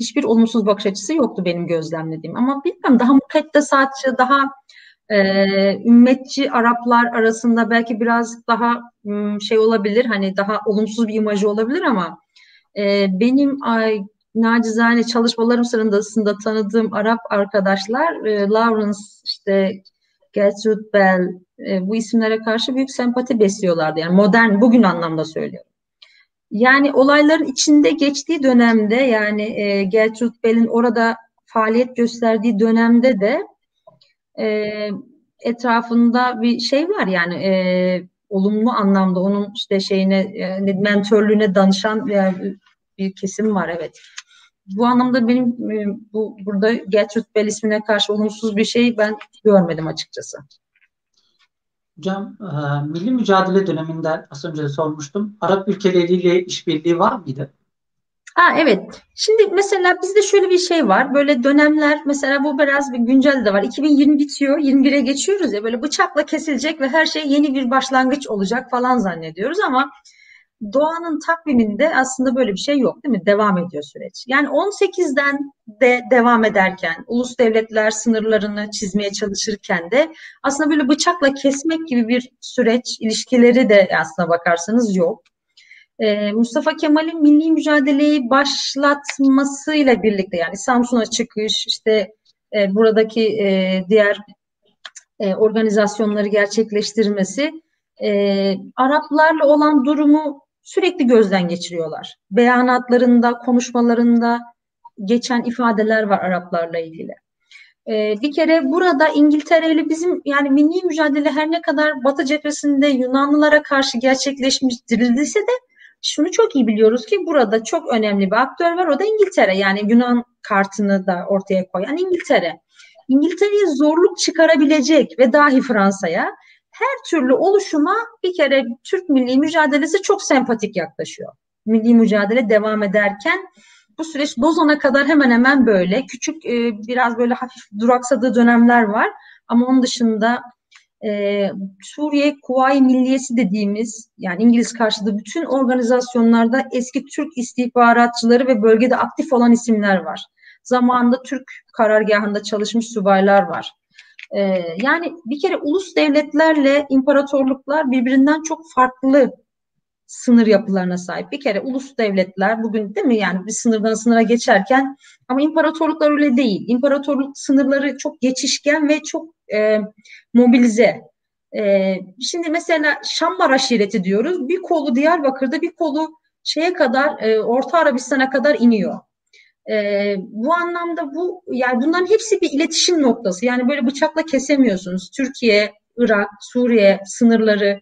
hiçbir olumsuz bakış açısı yoktu benim gözlemlediğim. Ama bilmiyorum daha mukaddesatçı, daha e, ümmetçi Araplar arasında belki biraz daha şey olabilir. Hani daha olumsuz bir imajı olabilir ama e, benim ay, nacizane çalışmalarım sırasında tanıdığım Arap arkadaşlar e, Lawrence işte Gertrude Bell e, bu isimlere karşı büyük sempati besliyorlardı. Yani modern bugün anlamda söylüyorum. Yani olayların içinde geçtiği dönemde yani e, Gertrude Bell'in orada faaliyet gösterdiği dönemde de e, etrafında bir şey var yani e, olumlu anlamda onun işte şeyine e, mentörlüğüne danışan bir, bir kesim var evet. Bu anlamda benim e, bu burada Gertrude Bell ismine karşı olumsuz bir şey ben görmedim açıkçası. Hocam, e, milli mücadele döneminde az önce sormuştum. Arap ülkeleriyle işbirliği var mıydı? Ha evet. Şimdi mesela bizde şöyle bir şey var. Böyle dönemler mesela bu biraz bir güncel de var. 2020 bitiyor, 21'e geçiyoruz ya böyle bıçakla kesilecek ve her şey yeni bir başlangıç olacak falan zannediyoruz ama doğanın takviminde aslında böyle bir şey yok değil mi? Devam ediyor süreç. Yani 18'den de devam ederken, ulus devletler sınırlarını çizmeye çalışırken de aslında böyle bıçakla kesmek gibi bir süreç, ilişkileri de aslına bakarsanız yok. Ee, Mustafa Kemal'in milli mücadeleyi başlatmasıyla birlikte yani Samsun'a çıkış, işte e, buradaki e, diğer e, organizasyonları gerçekleştirmesi e, Araplarla olan durumu sürekli gözden geçiriyorlar. Beyanatlarında, konuşmalarında geçen ifadeler var Araplarla ilgili. Ee, bir kere burada İngiltere ile bizim yani milli mücadele her ne kadar Batı cephesinde Yunanlılara karşı gerçekleşmiş dirildiyse de şunu çok iyi biliyoruz ki burada çok önemli bir aktör var o da İngiltere. Yani Yunan kartını da ortaya koyan İngiltere. İngiltere'ye zorluk çıkarabilecek ve dahi Fransa'ya her türlü oluşuma bir kere Türk milli mücadelesi çok sempatik yaklaşıyor. Milli mücadele devam ederken bu süreç Lozan'a kadar hemen hemen böyle. Küçük e, biraz böyle hafif duraksadığı dönemler var. Ama onun dışında e, Suriye Kuvayi Milliyesi dediğimiz yani İngiliz karşıtı bütün organizasyonlarda eski Türk istihbaratçıları ve bölgede aktif olan isimler var. Zamanında Türk karargahında çalışmış subaylar var. Ee, yani bir kere ulus devletlerle imparatorluklar birbirinden çok farklı sınır yapılarına sahip. Bir kere ulus devletler bugün değil mi yani bir sınırdan sınıra geçerken ama imparatorluklar öyle değil. İmparatorluk sınırları çok geçişken ve çok e, mobilize. E, şimdi mesela Şammar aşireti diyoruz. Bir kolu Diyarbakır'da bir kolu şeye kadar e, Orta Arabistan'a kadar iniyor. E, bu anlamda bu yani bunların hepsi bir iletişim noktası. Yani böyle bıçakla kesemiyorsunuz. Türkiye, Irak, Suriye sınırları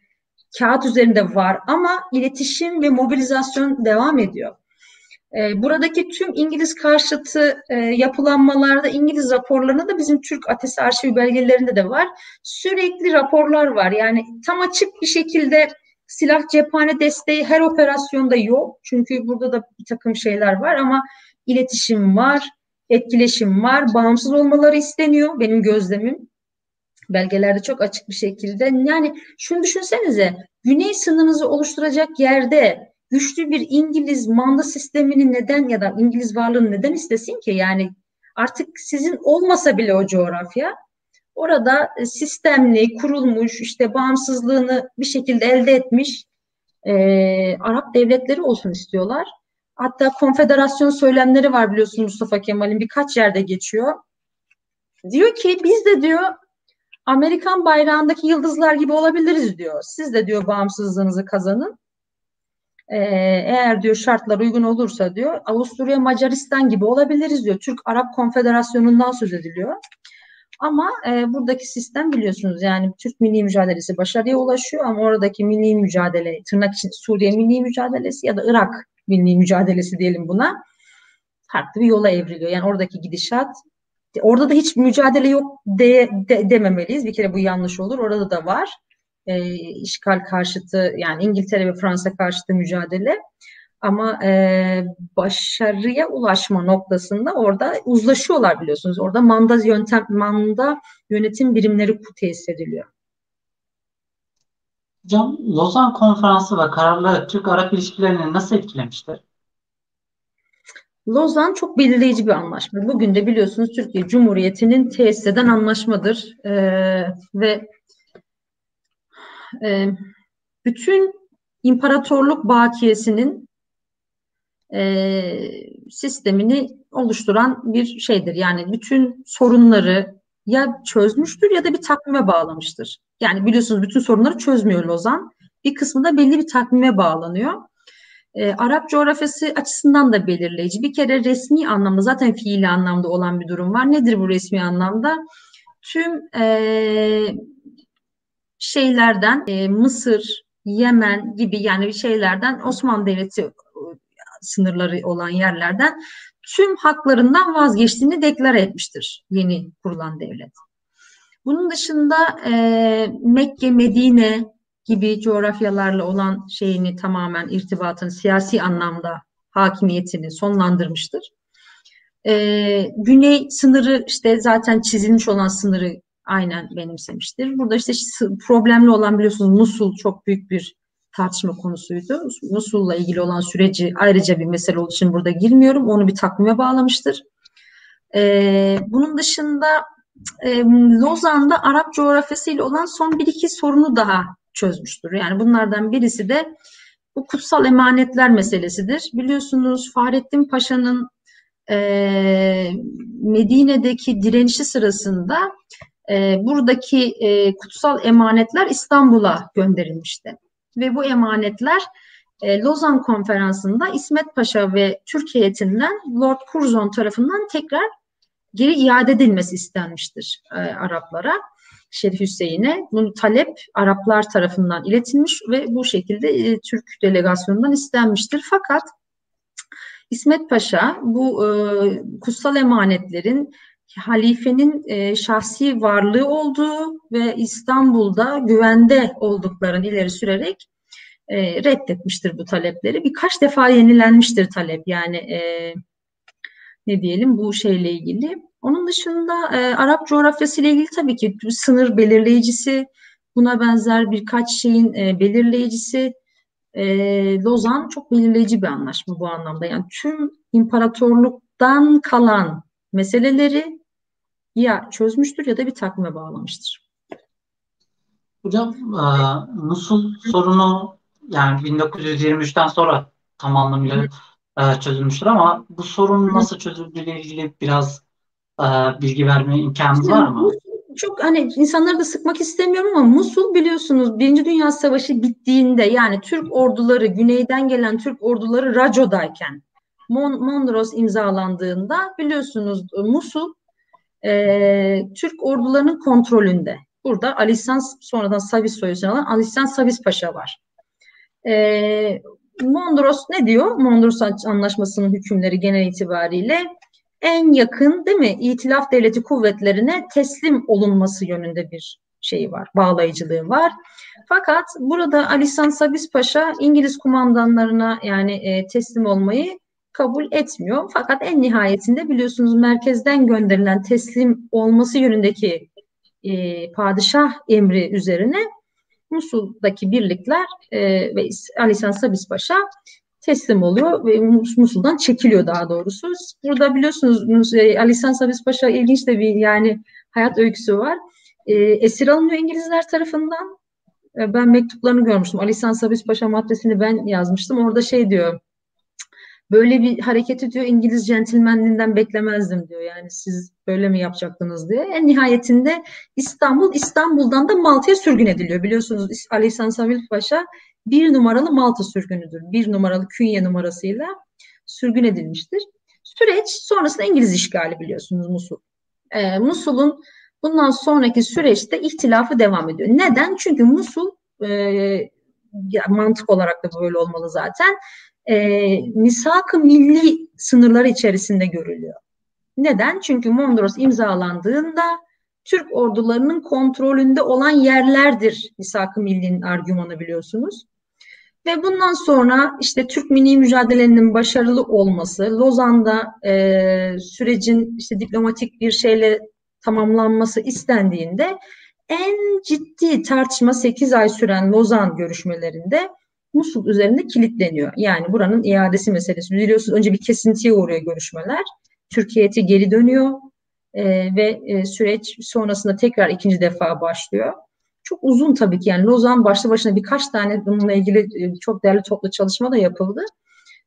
kağıt üzerinde var ama iletişim ve mobilizasyon devam ediyor. E, buradaki tüm İngiliz karşıtı e, yapılanmalarda İngiliz raporlarında da bizim Türk Ateşi Arşivi belgelerinde de var. Sürekli raporlar var. Yani tam açık bir şekilde silah cephane desteği her operasyonda yok. Çünkü burada da bir takım şeyler var ama iletişim var, etkileşim var, bağımsız olmaları isteniyor benim gözlemim. Belgelerde çok açık bir şekilde. Yani şunu düşünsenize, güney sınırınızı oluşturacak yerde güçlü bir İngiliz manda sistemini neden ya da İngiliz varlığını neden istesin ki? Yani artık sizin olmasa bile o coğrafya orada sistemli, kurulmuş, işte bağımsızlığını bir şekilde elde etmiş e, Arap devletleri olsun istiyorlar. Hatta konfederasyon söylemleri var biliyorsun Mustafa Kemal'in birkaç yerde geçiyor. Diyor ki biz de diyor Amerikan bayrağındaki yıldızlar gibi olabiliriz diyor. Siz de diyor bağımsızlığınızı kazanın. Ee, eğer diyor şartlar uygun olursa diyor Avusturya Macaristan gibi olabiliriz diyor. Türk-Arap Konfederasyonu'ndan söz ediliyor. Ama e, buradaki sistem biliyorsunuz yani Türk milli mücadelesi başarıya ulaşıyor ama oradaki milli mücadele tırnak için Suriye milli mücadelesi ya da Irak milli mücadelesi diyelim buna farklı bir yola evriliyor. Yani oradaki gidişat orada da hiç mücadele yok de, de, dememeliyiz. Bir kere bu yanlış olur. Orada da var. E, işgal karşıtı yani İngiltere ve Fransa karşıtı mücadele. Ama e, başarıya ulaşma noktasında orada uzlaşıyorlar biliyorsunuz. Orada manda yöntem, manda yönetim birimleri tesis ediliyor. Hocam Lozan Konferansı ve kararları Türk-Arap ilişkilerini nasıl etkilemiştir? Lozan çok belirleyici bir anlaşma. Bugün de biliyorsunuz Türkiye Cumhuriyeti'nin tesis eden anlaşmadır. Ee, ve e, bütün imparatorluk bakiyesinin e, sistemini oluşturan bir şeydir. Yani bütün sorunları ya çözmüştür ya da bir takvime bağlamıştır. Yani biliyorsunuz bütün sorunları çözmüyor Lozan. Bir kısmı da belli bir takvime bağlanıyor. E, Arap coğrafyası açısından da belirleyici. Bir kere resmi anlamda zaten fiili anlamda olan bir durum var. Nedir bu resmi anlamda? Tüm e, şeylerden e, Mısır, Yemen gibi yani şeylerden Osmanlı Devleti sınırları olan yerlerden tüm haklarından vazgeçtiğini deklare etmiştir yeni kurulan devlet. Bunun dışında e, Mekke, Medine gibi coğrafyalarla olan şeyini tamamen irtibatını siyasi anlamda hakimiyetini sonlandırmıştır. E, güney sınırı işte zaten çizilmiş olan sınırı aynen benimsemiştir. Burada işte problemli olan biliyorsunuz Musul çok büyük bir tartışma konusuydu. Musul'la ilgili olan süreci ayrıca bir mesele olduğu için burada girmiyorum. Onu bir takvime bağlamıştır. Ee, bunun dışında e, Lozan'da Arap coğrafyası ile olan son bir iki sorunu daha çözmüştür. Yani bunlardan birisi de bu kutsal emanetler meselesidir. Biliyorsunuz Fahrettin Paşa'nın e, Medine'deki direnişi sırasında e, buradaki e, kutsal emanetler İstanbul'a gönderilmişti ve bu emanetler e, Lozan Konferansı'nda İsmet Paşa ve Türkiye heyetinden Lord Curzon tarafından tekrar geri iade edilmesi istenmiştir e, Araplara. Şerif Hüseyin'e bu talep Araplar tarafından iletilmiş ve bu şekilde e, Türk delegasyonundan istenmiştir. Fakat İsmet Paşa bu e, kutsal emanetlerin halifenin e, şahsi varlığı olduğu ve İstanbul'da güvende olduklarını ileri sürerek e, reddetmiştir bu talepleri. Birkaç defa yenilenmiştir talep yani e, ne diyelim bu şeyle ilgili. Onun dışında e, Arap coğrafyası ile ilgili tabii ki sınır belirleyicisi, buna benzer birkaç şeyin e, belirleyicisi e, Lozan çok belirleyici bir anlaşma bu anlamda. Yani tüm imparatorluktan kalan meseleleri ya çözmüştür ya da bir takvime bağlamıştır. Hocam e, Musul sorunu yani 1923'ten sonra tam anlamıyla e, çözülmüştür ama bu sorun nasıl çözüldüğüyle ilgili biraz e, bilgi verme imkanınız var mı? Çok hani insanları da sıkmak istemiyorum ama Musul biliyorsunuz Birinci Dünya Savaşı bittiğinde yani Türk orduları güneyden gelen Türk orduları Raco'dayken Mon Mondros imzalandığında biliyorsunuz Musul e, Türk ordularının kontrolünde. Burada Alisan sonradan Savis soyusunu alan Alisan Savis Paşa var. E, Mondros ne diyor? Mondros Anlaşması'nın hükümleri genel itibariyle en yakın değil mi İtilaf Devleti kuvvetlerine teslim olunması yönünde bir şeyi var, bağlayıcılığı var. Fakat burada Alisan Sabis Paşa İngiliz kumandanlarına yani e, teslim olmayı kabul etmiyor. Fakat en nihayetinde biliyorsunuz merkezden gönderilen teslim olması yönündeki e, padişah emri üzerine Musul'daki birlikler e, ve Alisan Sabis Paşa teslim oluyor ve Musul'dan çekiliyor daha doğrusu. Burada biliyorsunuz e, Alisan Sabis Paşa ilginç de bir yani hayat öyküsü var. E, esir alınıyor İngilizler tarafından. E, ben mektuplarını görmüştüm. Alisan Sabis Paşa maddesini ben yazmıştım. Orada şey diyor böyle bir hareketi diyor İngiliz centilmenliğinden beklemezdim diyor. Yani siz böyle mi yapacaktınız diye. En nihayetinde İstanbul, İstanbul'dan da Malta'ya sürgün ediliyor. Biliyorsunuz Ali İhsan Samil Paşa bir numaralı Malta sürgünüdür. Bir numaralı künye numarasıyla sürgün edilmiştir. Süreç sonrasında İngiliz işgali biliyorsunuz Musul. Ee, Musul'un bundan sonraki süreçte ihtilafı devam ediyor. Neden? Çünkü Musul e, ya mantık olarak da böyle olmalı zaten e, misak-ı milli sınırları içerisinde görülüyor. Neden? Çünkü Mondros imzalandığında Türk ordularının kontrolünde olan yerlerdir misak-ı millinin argümanı biliyorsunuz. Ve bundan sonra işte Türk milli mücadelenin başarılı olması, Lozan'da e, sürecin işte diplomatik bir şeyle tamamlanması istendiğinde en ciddi tartışma 8 ay süren Lozan görüşmelerinde Musul üzerinde kilitleniyor. Yani buranın iadesi meselesi. Biliyorsunuz önce bir kesintiye uğruyor görüşmeler. Türkiye geri dönüyor e, ve e, süreç sonrasında tekrar ikinci defa başlıyor. Çok uzun tabii ki yani Lozan başlı başına birkaç tane bununla ilgili e, çok değerli toplu çalışma da yapıldı.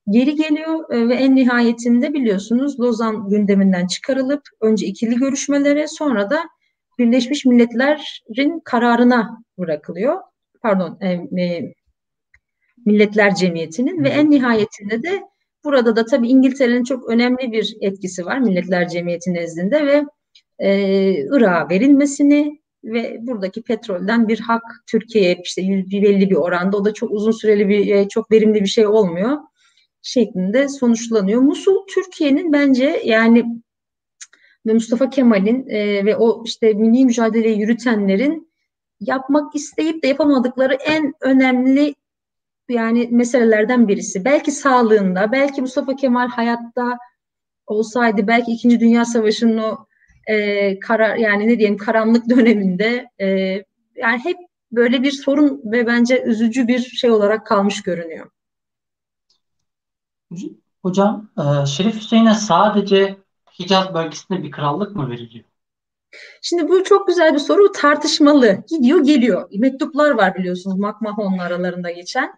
Geri geliyor e, ve en nihayetinde biliyorsunuz Lozan gündeminden çıkarılıp önce ikili görüşmelere sonra da Birleşmiş Milletler'in kararına bırakılıyor. Pardon, e, Milletler Cemiyeti'nin ve en nihayetinde de burada da tabii İngiltere'nin çok önemli bir etkisi var Milletler Cemiyeti nezdinde ve e, Irak'a verilmesini ve buradaki petrolden bir hak Türkiye'ye işte belli bir oranda o da çok uzun süreli bir e, çok verimli bir şey olmuyor şeklinde sonuçlanıyor. Musul Türkiye'nin bence yani ve Mustafa Kemal'in e, ve o işte milli mücadeleyi yürütenlerin yapmak isteyip de yapamadıkları en önemli yani meselelerden birisi. Belki sağlığında, belki Mustafa Kemal hayatta olsaydı, belki İkinci Dünya Savaşı'nın o e, karar yani ne diyeyim karanlık döneminde e, yani hep böyle bir sorun ve bence üzücü bir şey olarak kalmış görünüyor. Hocam, e, Şerif Hüseyin'e sadece Hicaz bölgesinde bir krallık mı veriliyor? Şimdi bu çok güzel bir soru. Tartışmalı. Gidiyor geliyor. Mektuplar var biliyorsunuz Makmahon'un aralarında geçen.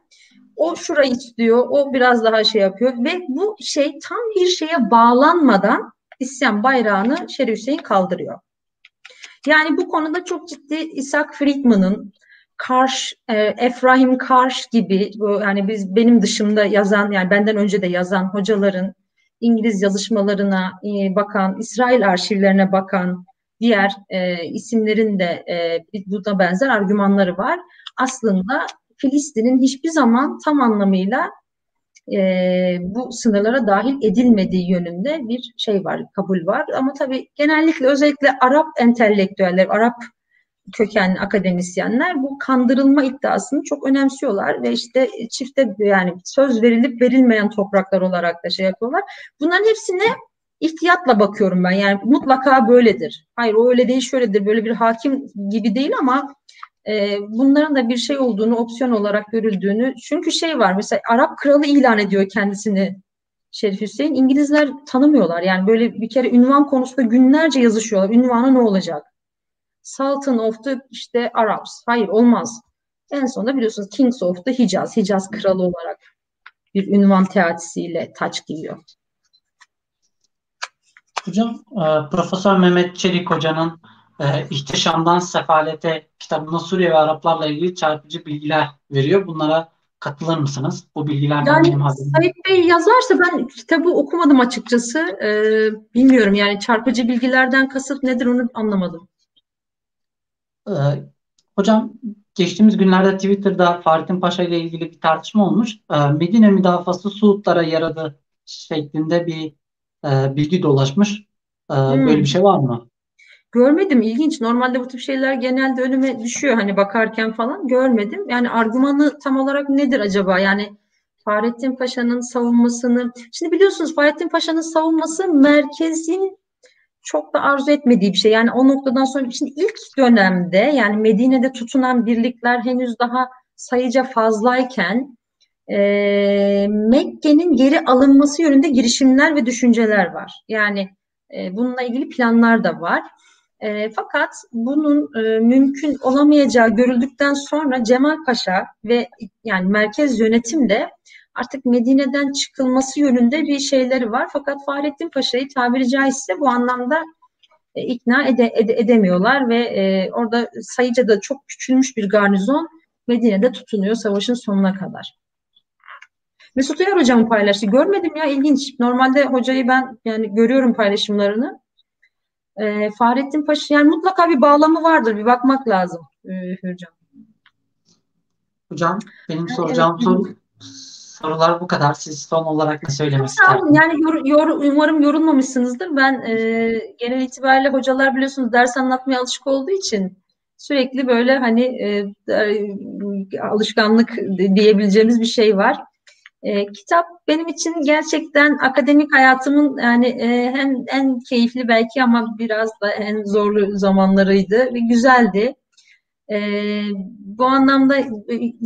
O şurayı istiyor. O biraz daha şey yapıyor. Ve bu şey tam bir şeye bağlanmadan isyan bayrağını Şerif Hüseyin kaldırıyor. Yani bu konuda çok ciddi Isaac Friedman'ın Karş, e, Efrahim Karş gibi yani biz benim dışımda yazan yani benden önce de yazan hocaların İngiliz yazışmalarına e, bakan, İsrail arşivlerine bakan diğer e, isimlerin de e, buna benzer argümanları var. Aslında Filistin'in hiçbir zaman tam anlamıyla e, bu sınırlara dahil edilmediği yönünde bir şey var, kabul var. Ama tabii genellikle özellikle Arap entelektüeller, Arap kökenli akademisyenler bu kandırılma iddiasını çok önemsiyorlar ve işte çifte yani söz verilip verilmeyen topraklar olarak da şey yapıyorlar. Bunların hepsine ihtiyatla bakıyorum ben. Yani mutlaka böyledir. Hayır o öyle değil şöyledir. Böyle bir hakim gibi değil ama e, bunların da bir şey olduğunu, opsiyon olarak görüldüğünü. Çünkü şey var mesela Arap kralı ilan ediyor kendisini Şerif Hüseyin. İngilizler tanımıyorlar. Yani böyle bir kere ünvan konusunda günlerce yazışıyorlar. Ünvanı ne olacak? Sultan of the işte Arabs. Hayır olmaz. En sonunda biliyorsunuz Kings of the Hicaz. Hicaz kralı olarak bir ünvan teatisiyle taç giyiyor. Hocam, e, Profesör Mehmet Çelik Hoca'nın e, İhtişamdan Sefalete kitabında Suriye ve Araplarla ilgili çarpıcı bilgiler veriyor. Bunlara katılır mısınız? Bu bilgilerden yani, benim haberim. Sait Bey yazarsa ben kitabı okumadım açıkçası. Ee, bilmiyorum yani çarpıcı bilgilerden kasıt nedir onu anlamadım. Ee, hocam geçtiğimiz günlerde Twitter'da Fahrettin Paşa ile ilgili bir tartışma olmuş. Ee, Medine müdafası Suudlara yaradı şeklinde bir e, bilgi dolaşmış. Hmm. Böyle bir şey var mı? Görmedim ilginç. Normalde bu tip şeyler genelde önüme düşüyor hani bakarken falan görmedim. Yani argümanı tam olarak nedir acaba? Yani Fahrettin Paşa'nın savunmasını şimdi biliyorsunuz Fahrettin Paşa'nın savunması merkezin çok da arzu etmediği bir şey. Yani o noktadan sonra şimdi ilk dönemde yani Medine'de tutunan birlikler henüz daha sayıca fazlayken e, Mekke'nin geri alınması yönünde girişimler ve düşünceler var. Yani e, bununla ilgili planlar da var. E, fakat bunun e, mümkün olamayacağı görüldükten sonra Cemal Paşa ve yani merkez yönetim de artık Medine'den çıkılması yönünde bir şeyleri var. Fakat Fahrettin Paşa'yı tabiri caizse bu anlamda e, ikna ede, ede, edemiyorlar ve e, orada sayıca da çok küçülmüş bir garnizon Medine'de tutunuyor savaşın sonuna kadar. Mesut Uyar hocam paylaştı. Görmedim ya ilginç. Normalde hocayı ben yani görüyorum paylaşımlarını. E, Fahrettin Paşa yani mutlaka bir bağlamı vardır. Bir bakmak lazım e, hocam. Hocam benim soracağım soru sorular bu kadar. Siz son olarak ne söylemek istersiniz? Yani yor, yor, umarım yorulmamışsınızdır. Ben e, genel itibariyle hocalar biliyorsunuz ders anlatmaya alışık olduğu için sürekli böyle hani e, alışkanlık diyebileceğimiz bir şey var. E, kitap benim için gerçekten akademik hayatımın yani e, hem en keyifli belki ama biraz da en zorlu zamanlarıydı ve güzeldi. E, bu anlamda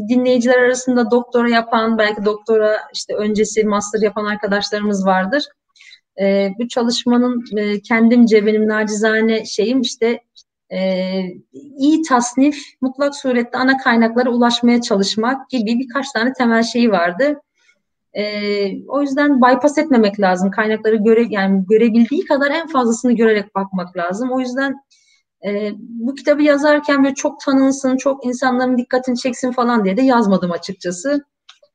dinleyiciler arasında doktora yapan, belki doktora işte öncesi master yapan arkadaşlarımız vardır. E, bu çalışmanın e, kendimce benim nacizane şeyim işte e, iyi tasnif, mutlak surette ana kaynaklara ulaşmaya çalışmak gibi birkaç tane temel şeyi vardı. E, o yüzden bypass etmemek lazım. Kaynakları göre yani görebildiği kadar en fazlasını görerek bakmak lazım. O yüzden e, bu kitabı yazarken böyle çok tanınsın, çok insanların dikkatini çeksin falan diye de yazmadım açıkçası.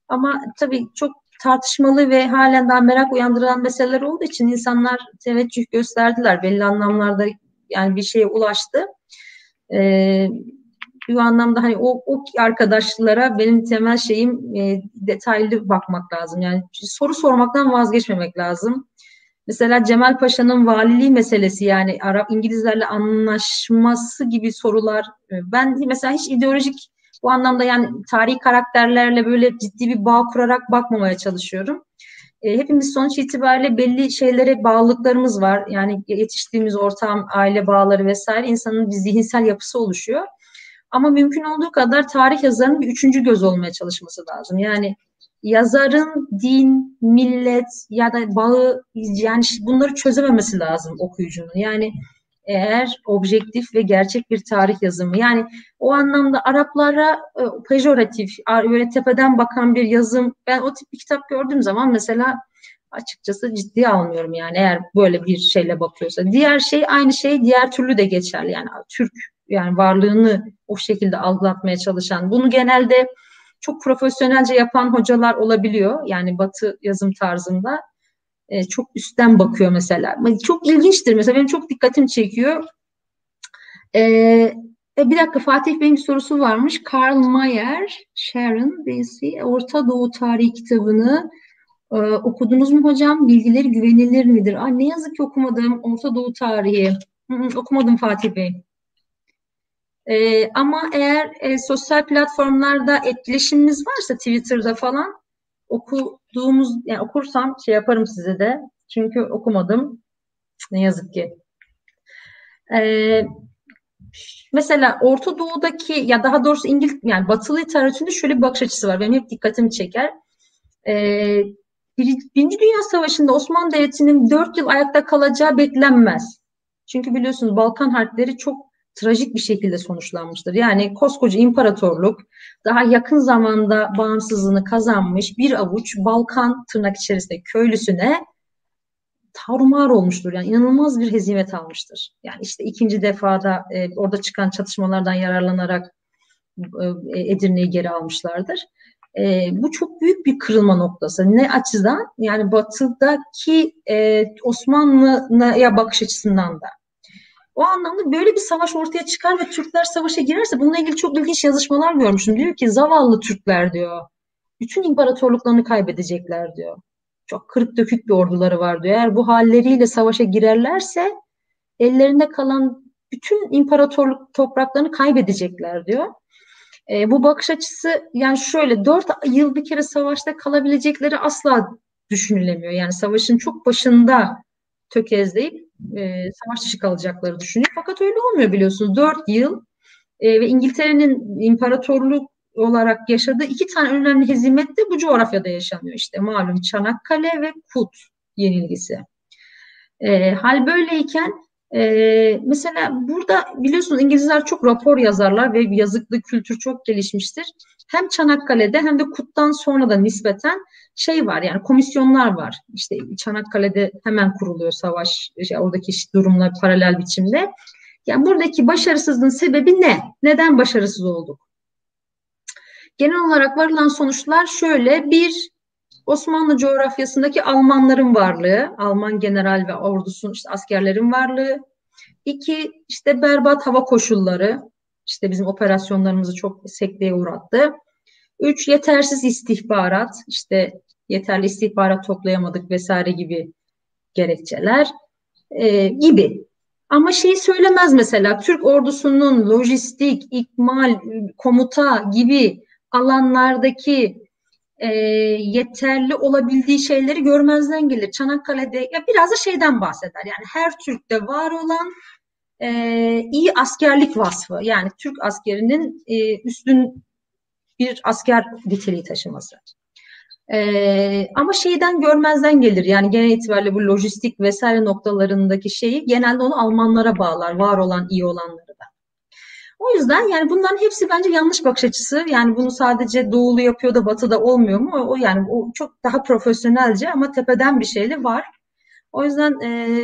Ama tabii çok tartışmalı ve halen daha merak uyandıran meseleler olduğu için insanlar teveccüh gösterdiler. Belli anlamlarda yani bir şeye ulaştı. Ee, bu anlamda hani o, o arkadaşlara benim temel şeyim e, detaylı bakmak lazım. Yani soru sormaktan vazgeçmemek lazım. Mesela Cemal Paşa'nın valiliği meselesi yani Arap İngilizlerle anlaşması gibi sorular. E, ben mesela hiç ideolojik bu anlamda yani tarihi karakterlerle böyle ciddi bir bağ kurarak bakmamaya çalışıyorum. E, hepimiz sonuç itibariyle belli şeylere bağlılıklarımız var. Yani yetiştiğimiz ortam, aile bağları vesaire insanın bir zihinsel yapısı oluşuyor. Ama mümkün olduğu kadar tarih yazarının bir üçüncü göz olmaya çalışması lazım. Yani yazarın din, millet ya da bağı yani bunları çözememesi lazım okuyucunun. Yani eğer objektif ve gerçek bir tarih yazımı yani o anlamda Araplara e, pejoratif böyle tepeden bakan bir yazım ben o tip bir kitap gördüğüm zaman mesela açıkçası ciddiye almıyorum yani eğer böyle bir şeyle bakıyorsa. Diğer şey aynı şey diğer türlü de geçerli yani Türk yani varlığını o şekilde algılatmaya çalışan. Bunu genelde çok profesyonelce yapan hocalar olabiliyor. Yani batı yazım tarzında. E, çok üstten bakıyor mesela. Çok ilginçtir mesela benim çok dikkatimi çekiyor. E, e, bir dakika Fatih Bey'in sorusu varmış. Karl Mayer, Sharon Daisy, Orta Doğu Tarihi kitabını e, okudunuz mu hocam? Bilgileri güvenilir midir? Aa, ne yazık ki okumadım Orta Doğu Tarihi. Hı hı, okumadım Fatih Bey. E, ama eğer e, sosyal platformlarda etkileşimimiz varsa Twitter'da falan okuduğumuz yani okursam şey yaparım size de. Çünkü okumadım. Ne yazık ki. Ee, mesela Orta Doğu'daki ya daha doğrusu İngiliz yani Batılı literatüründe şöyle bir bakış açısı var. Benim hep dikkatimi çeker. Ee, Birinci Dünya Savaşı'nda Osmanlı Devleti'nin dört yıl ayakta kalacağı beklenmez. Çünkü biliyorsunuz Balkan harpleri çok trajik bir şekilde sonuçlanmıştır. Yani koskoca imparatorluk daha yakın zamanda bağımsızlığını kazanmış bir avuç Balkan tırnak içerisinde köylüsüne tarumar olmuştur. Yani inanılmaz bir hezimet almıştır. Yani işte ikinci defada e, orada çıkan çatışmalardan yararlanarak e, Edirne'yi geri almışlardır. E, bu çok büyük bir kırılma noktası. Ne açıdan? Yani batıdaki e, Osmanlı'ya bakış açısından da. O anlamda böyle bir savaş ortaya çıkar ve Türkler savaşa girerse bununla ilgili çok ilginç yazışmalar görmüştüm. Diyor ki zavallı Türkler diyor. Bütün imparatorluklarını kaybedecekler diyor. Çok kırık dökük bir orduları var diyor. Eğer bu halleriyle savaşa girerlerse ellerinde kalan bütün imparatorluk topraklarını kaybedecekler diyor. E, bu bakış açısı yani şöyle dört yıl bir kere savaşta kalabilecekleri asla düşünülemiyor. Yani savaşın çok başında tökezleyip e, savaş dışı kalacakları düşünüyor. Fakat öyle olmuyor biliyorsunuz. Dört yıl e, ve İngiltere'nin imparatorluk olarak yaşadığı iki tane önemli hezimet de bu coğrafyada yaşanıyor. İşte malum Çanakkale ve Kut yenilgisi. E, hal böyleyken e, mesela burada biliyorsunuz İngilizler çok rapor yazarlar ve yazıklı kültür çok gelişmiştir. Hem Çanakkale'de hem de Kut'tan sonra da nispeten şey var yani komisyonlar var. İşte Çanakkale'de hemen kuruluyor savaş işte oradaki durumla paralel biçimde. Yani buradaki başarısızlığın sebebi ne? Neden başarısız olduk? Genel olarak varılan sonuçlar şöyle. Bir, Osmanlı coğrafyasındaki Almanların varlığı, Alman general ve ordusun işte askerlerin varlığı. İki, işte berbat hava koşulları, işte bizim operasyonlarımızı çok sekteye uğrattı. Üç, yetersiz istihbarat, işte yeterli istihbarat toplayamadık vesaire gibi gerekçeler e, gibi. Ama şeyi söylemez mesela Türk ordusunun lojistik, ikmal, komuta gibi alanlardaki e, yeterli olabildiği şeyleri görmezden gelir. Çanakkale'de ya biraz da şeyden bahseder. Yani her Türk'te var olan e, iyi askerlik vasfı. Yani Türk askerinin e, üstün bir asker niteliği taşıması. Ee, ama şeyden görmezden gelir. Yani genel itibariyle bu lojistik vesaire noktalarındaki şeyi genelde onu Almanlara bağlar. Var olan, iyi olanları da. O yüzden yani bunların hepsi bence yanlış bakış açısı. Yani bunu sadece doğulu yapıyor da batıda olmuyor mu? O yani o çok daha profesyonelce ama tepeden bir şeyle var. O yüzden e,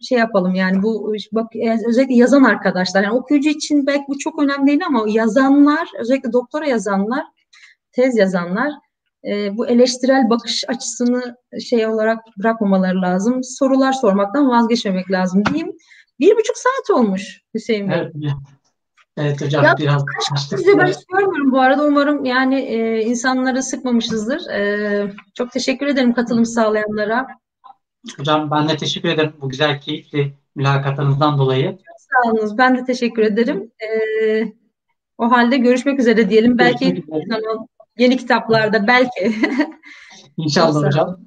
şey yapalım yani bu bak özellikle yazan arkadaşlar yani okuyucu için belki bu çok önemli değil ama yazanlar özellikle doktora yazanlar tez yazanlar e, bu eleştirel bakış açısını şey olarak bırakmamaları lazım. Sorular sormaktan vazgeçmemek lazım diyeyim. Bir buçuk saat olmuş Hüseyin Bey. Evet, evet hocam ya, biraz size ben görmüyorum bu arada. Umarım yani e, insanları sıkmamışızdır. E, çok teşekkür ederim katılım sağlayanlara. Hocam ben de teşekkür ederim bu güzel keyifli mülakatınızdan dolayı. Çok sağ olunuz. Ben de teşekkür ederim. E, o halde görüşmek üzere diyelim. Belki yeni kitaplarda belki. İnşallah hocam.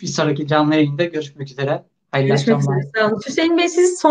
Bir sonraki canlı yayında görüşmek üzere. Hayırlı görüşmek akşamlar. Üzere. Sağ olun. Hüseyin Bey siz son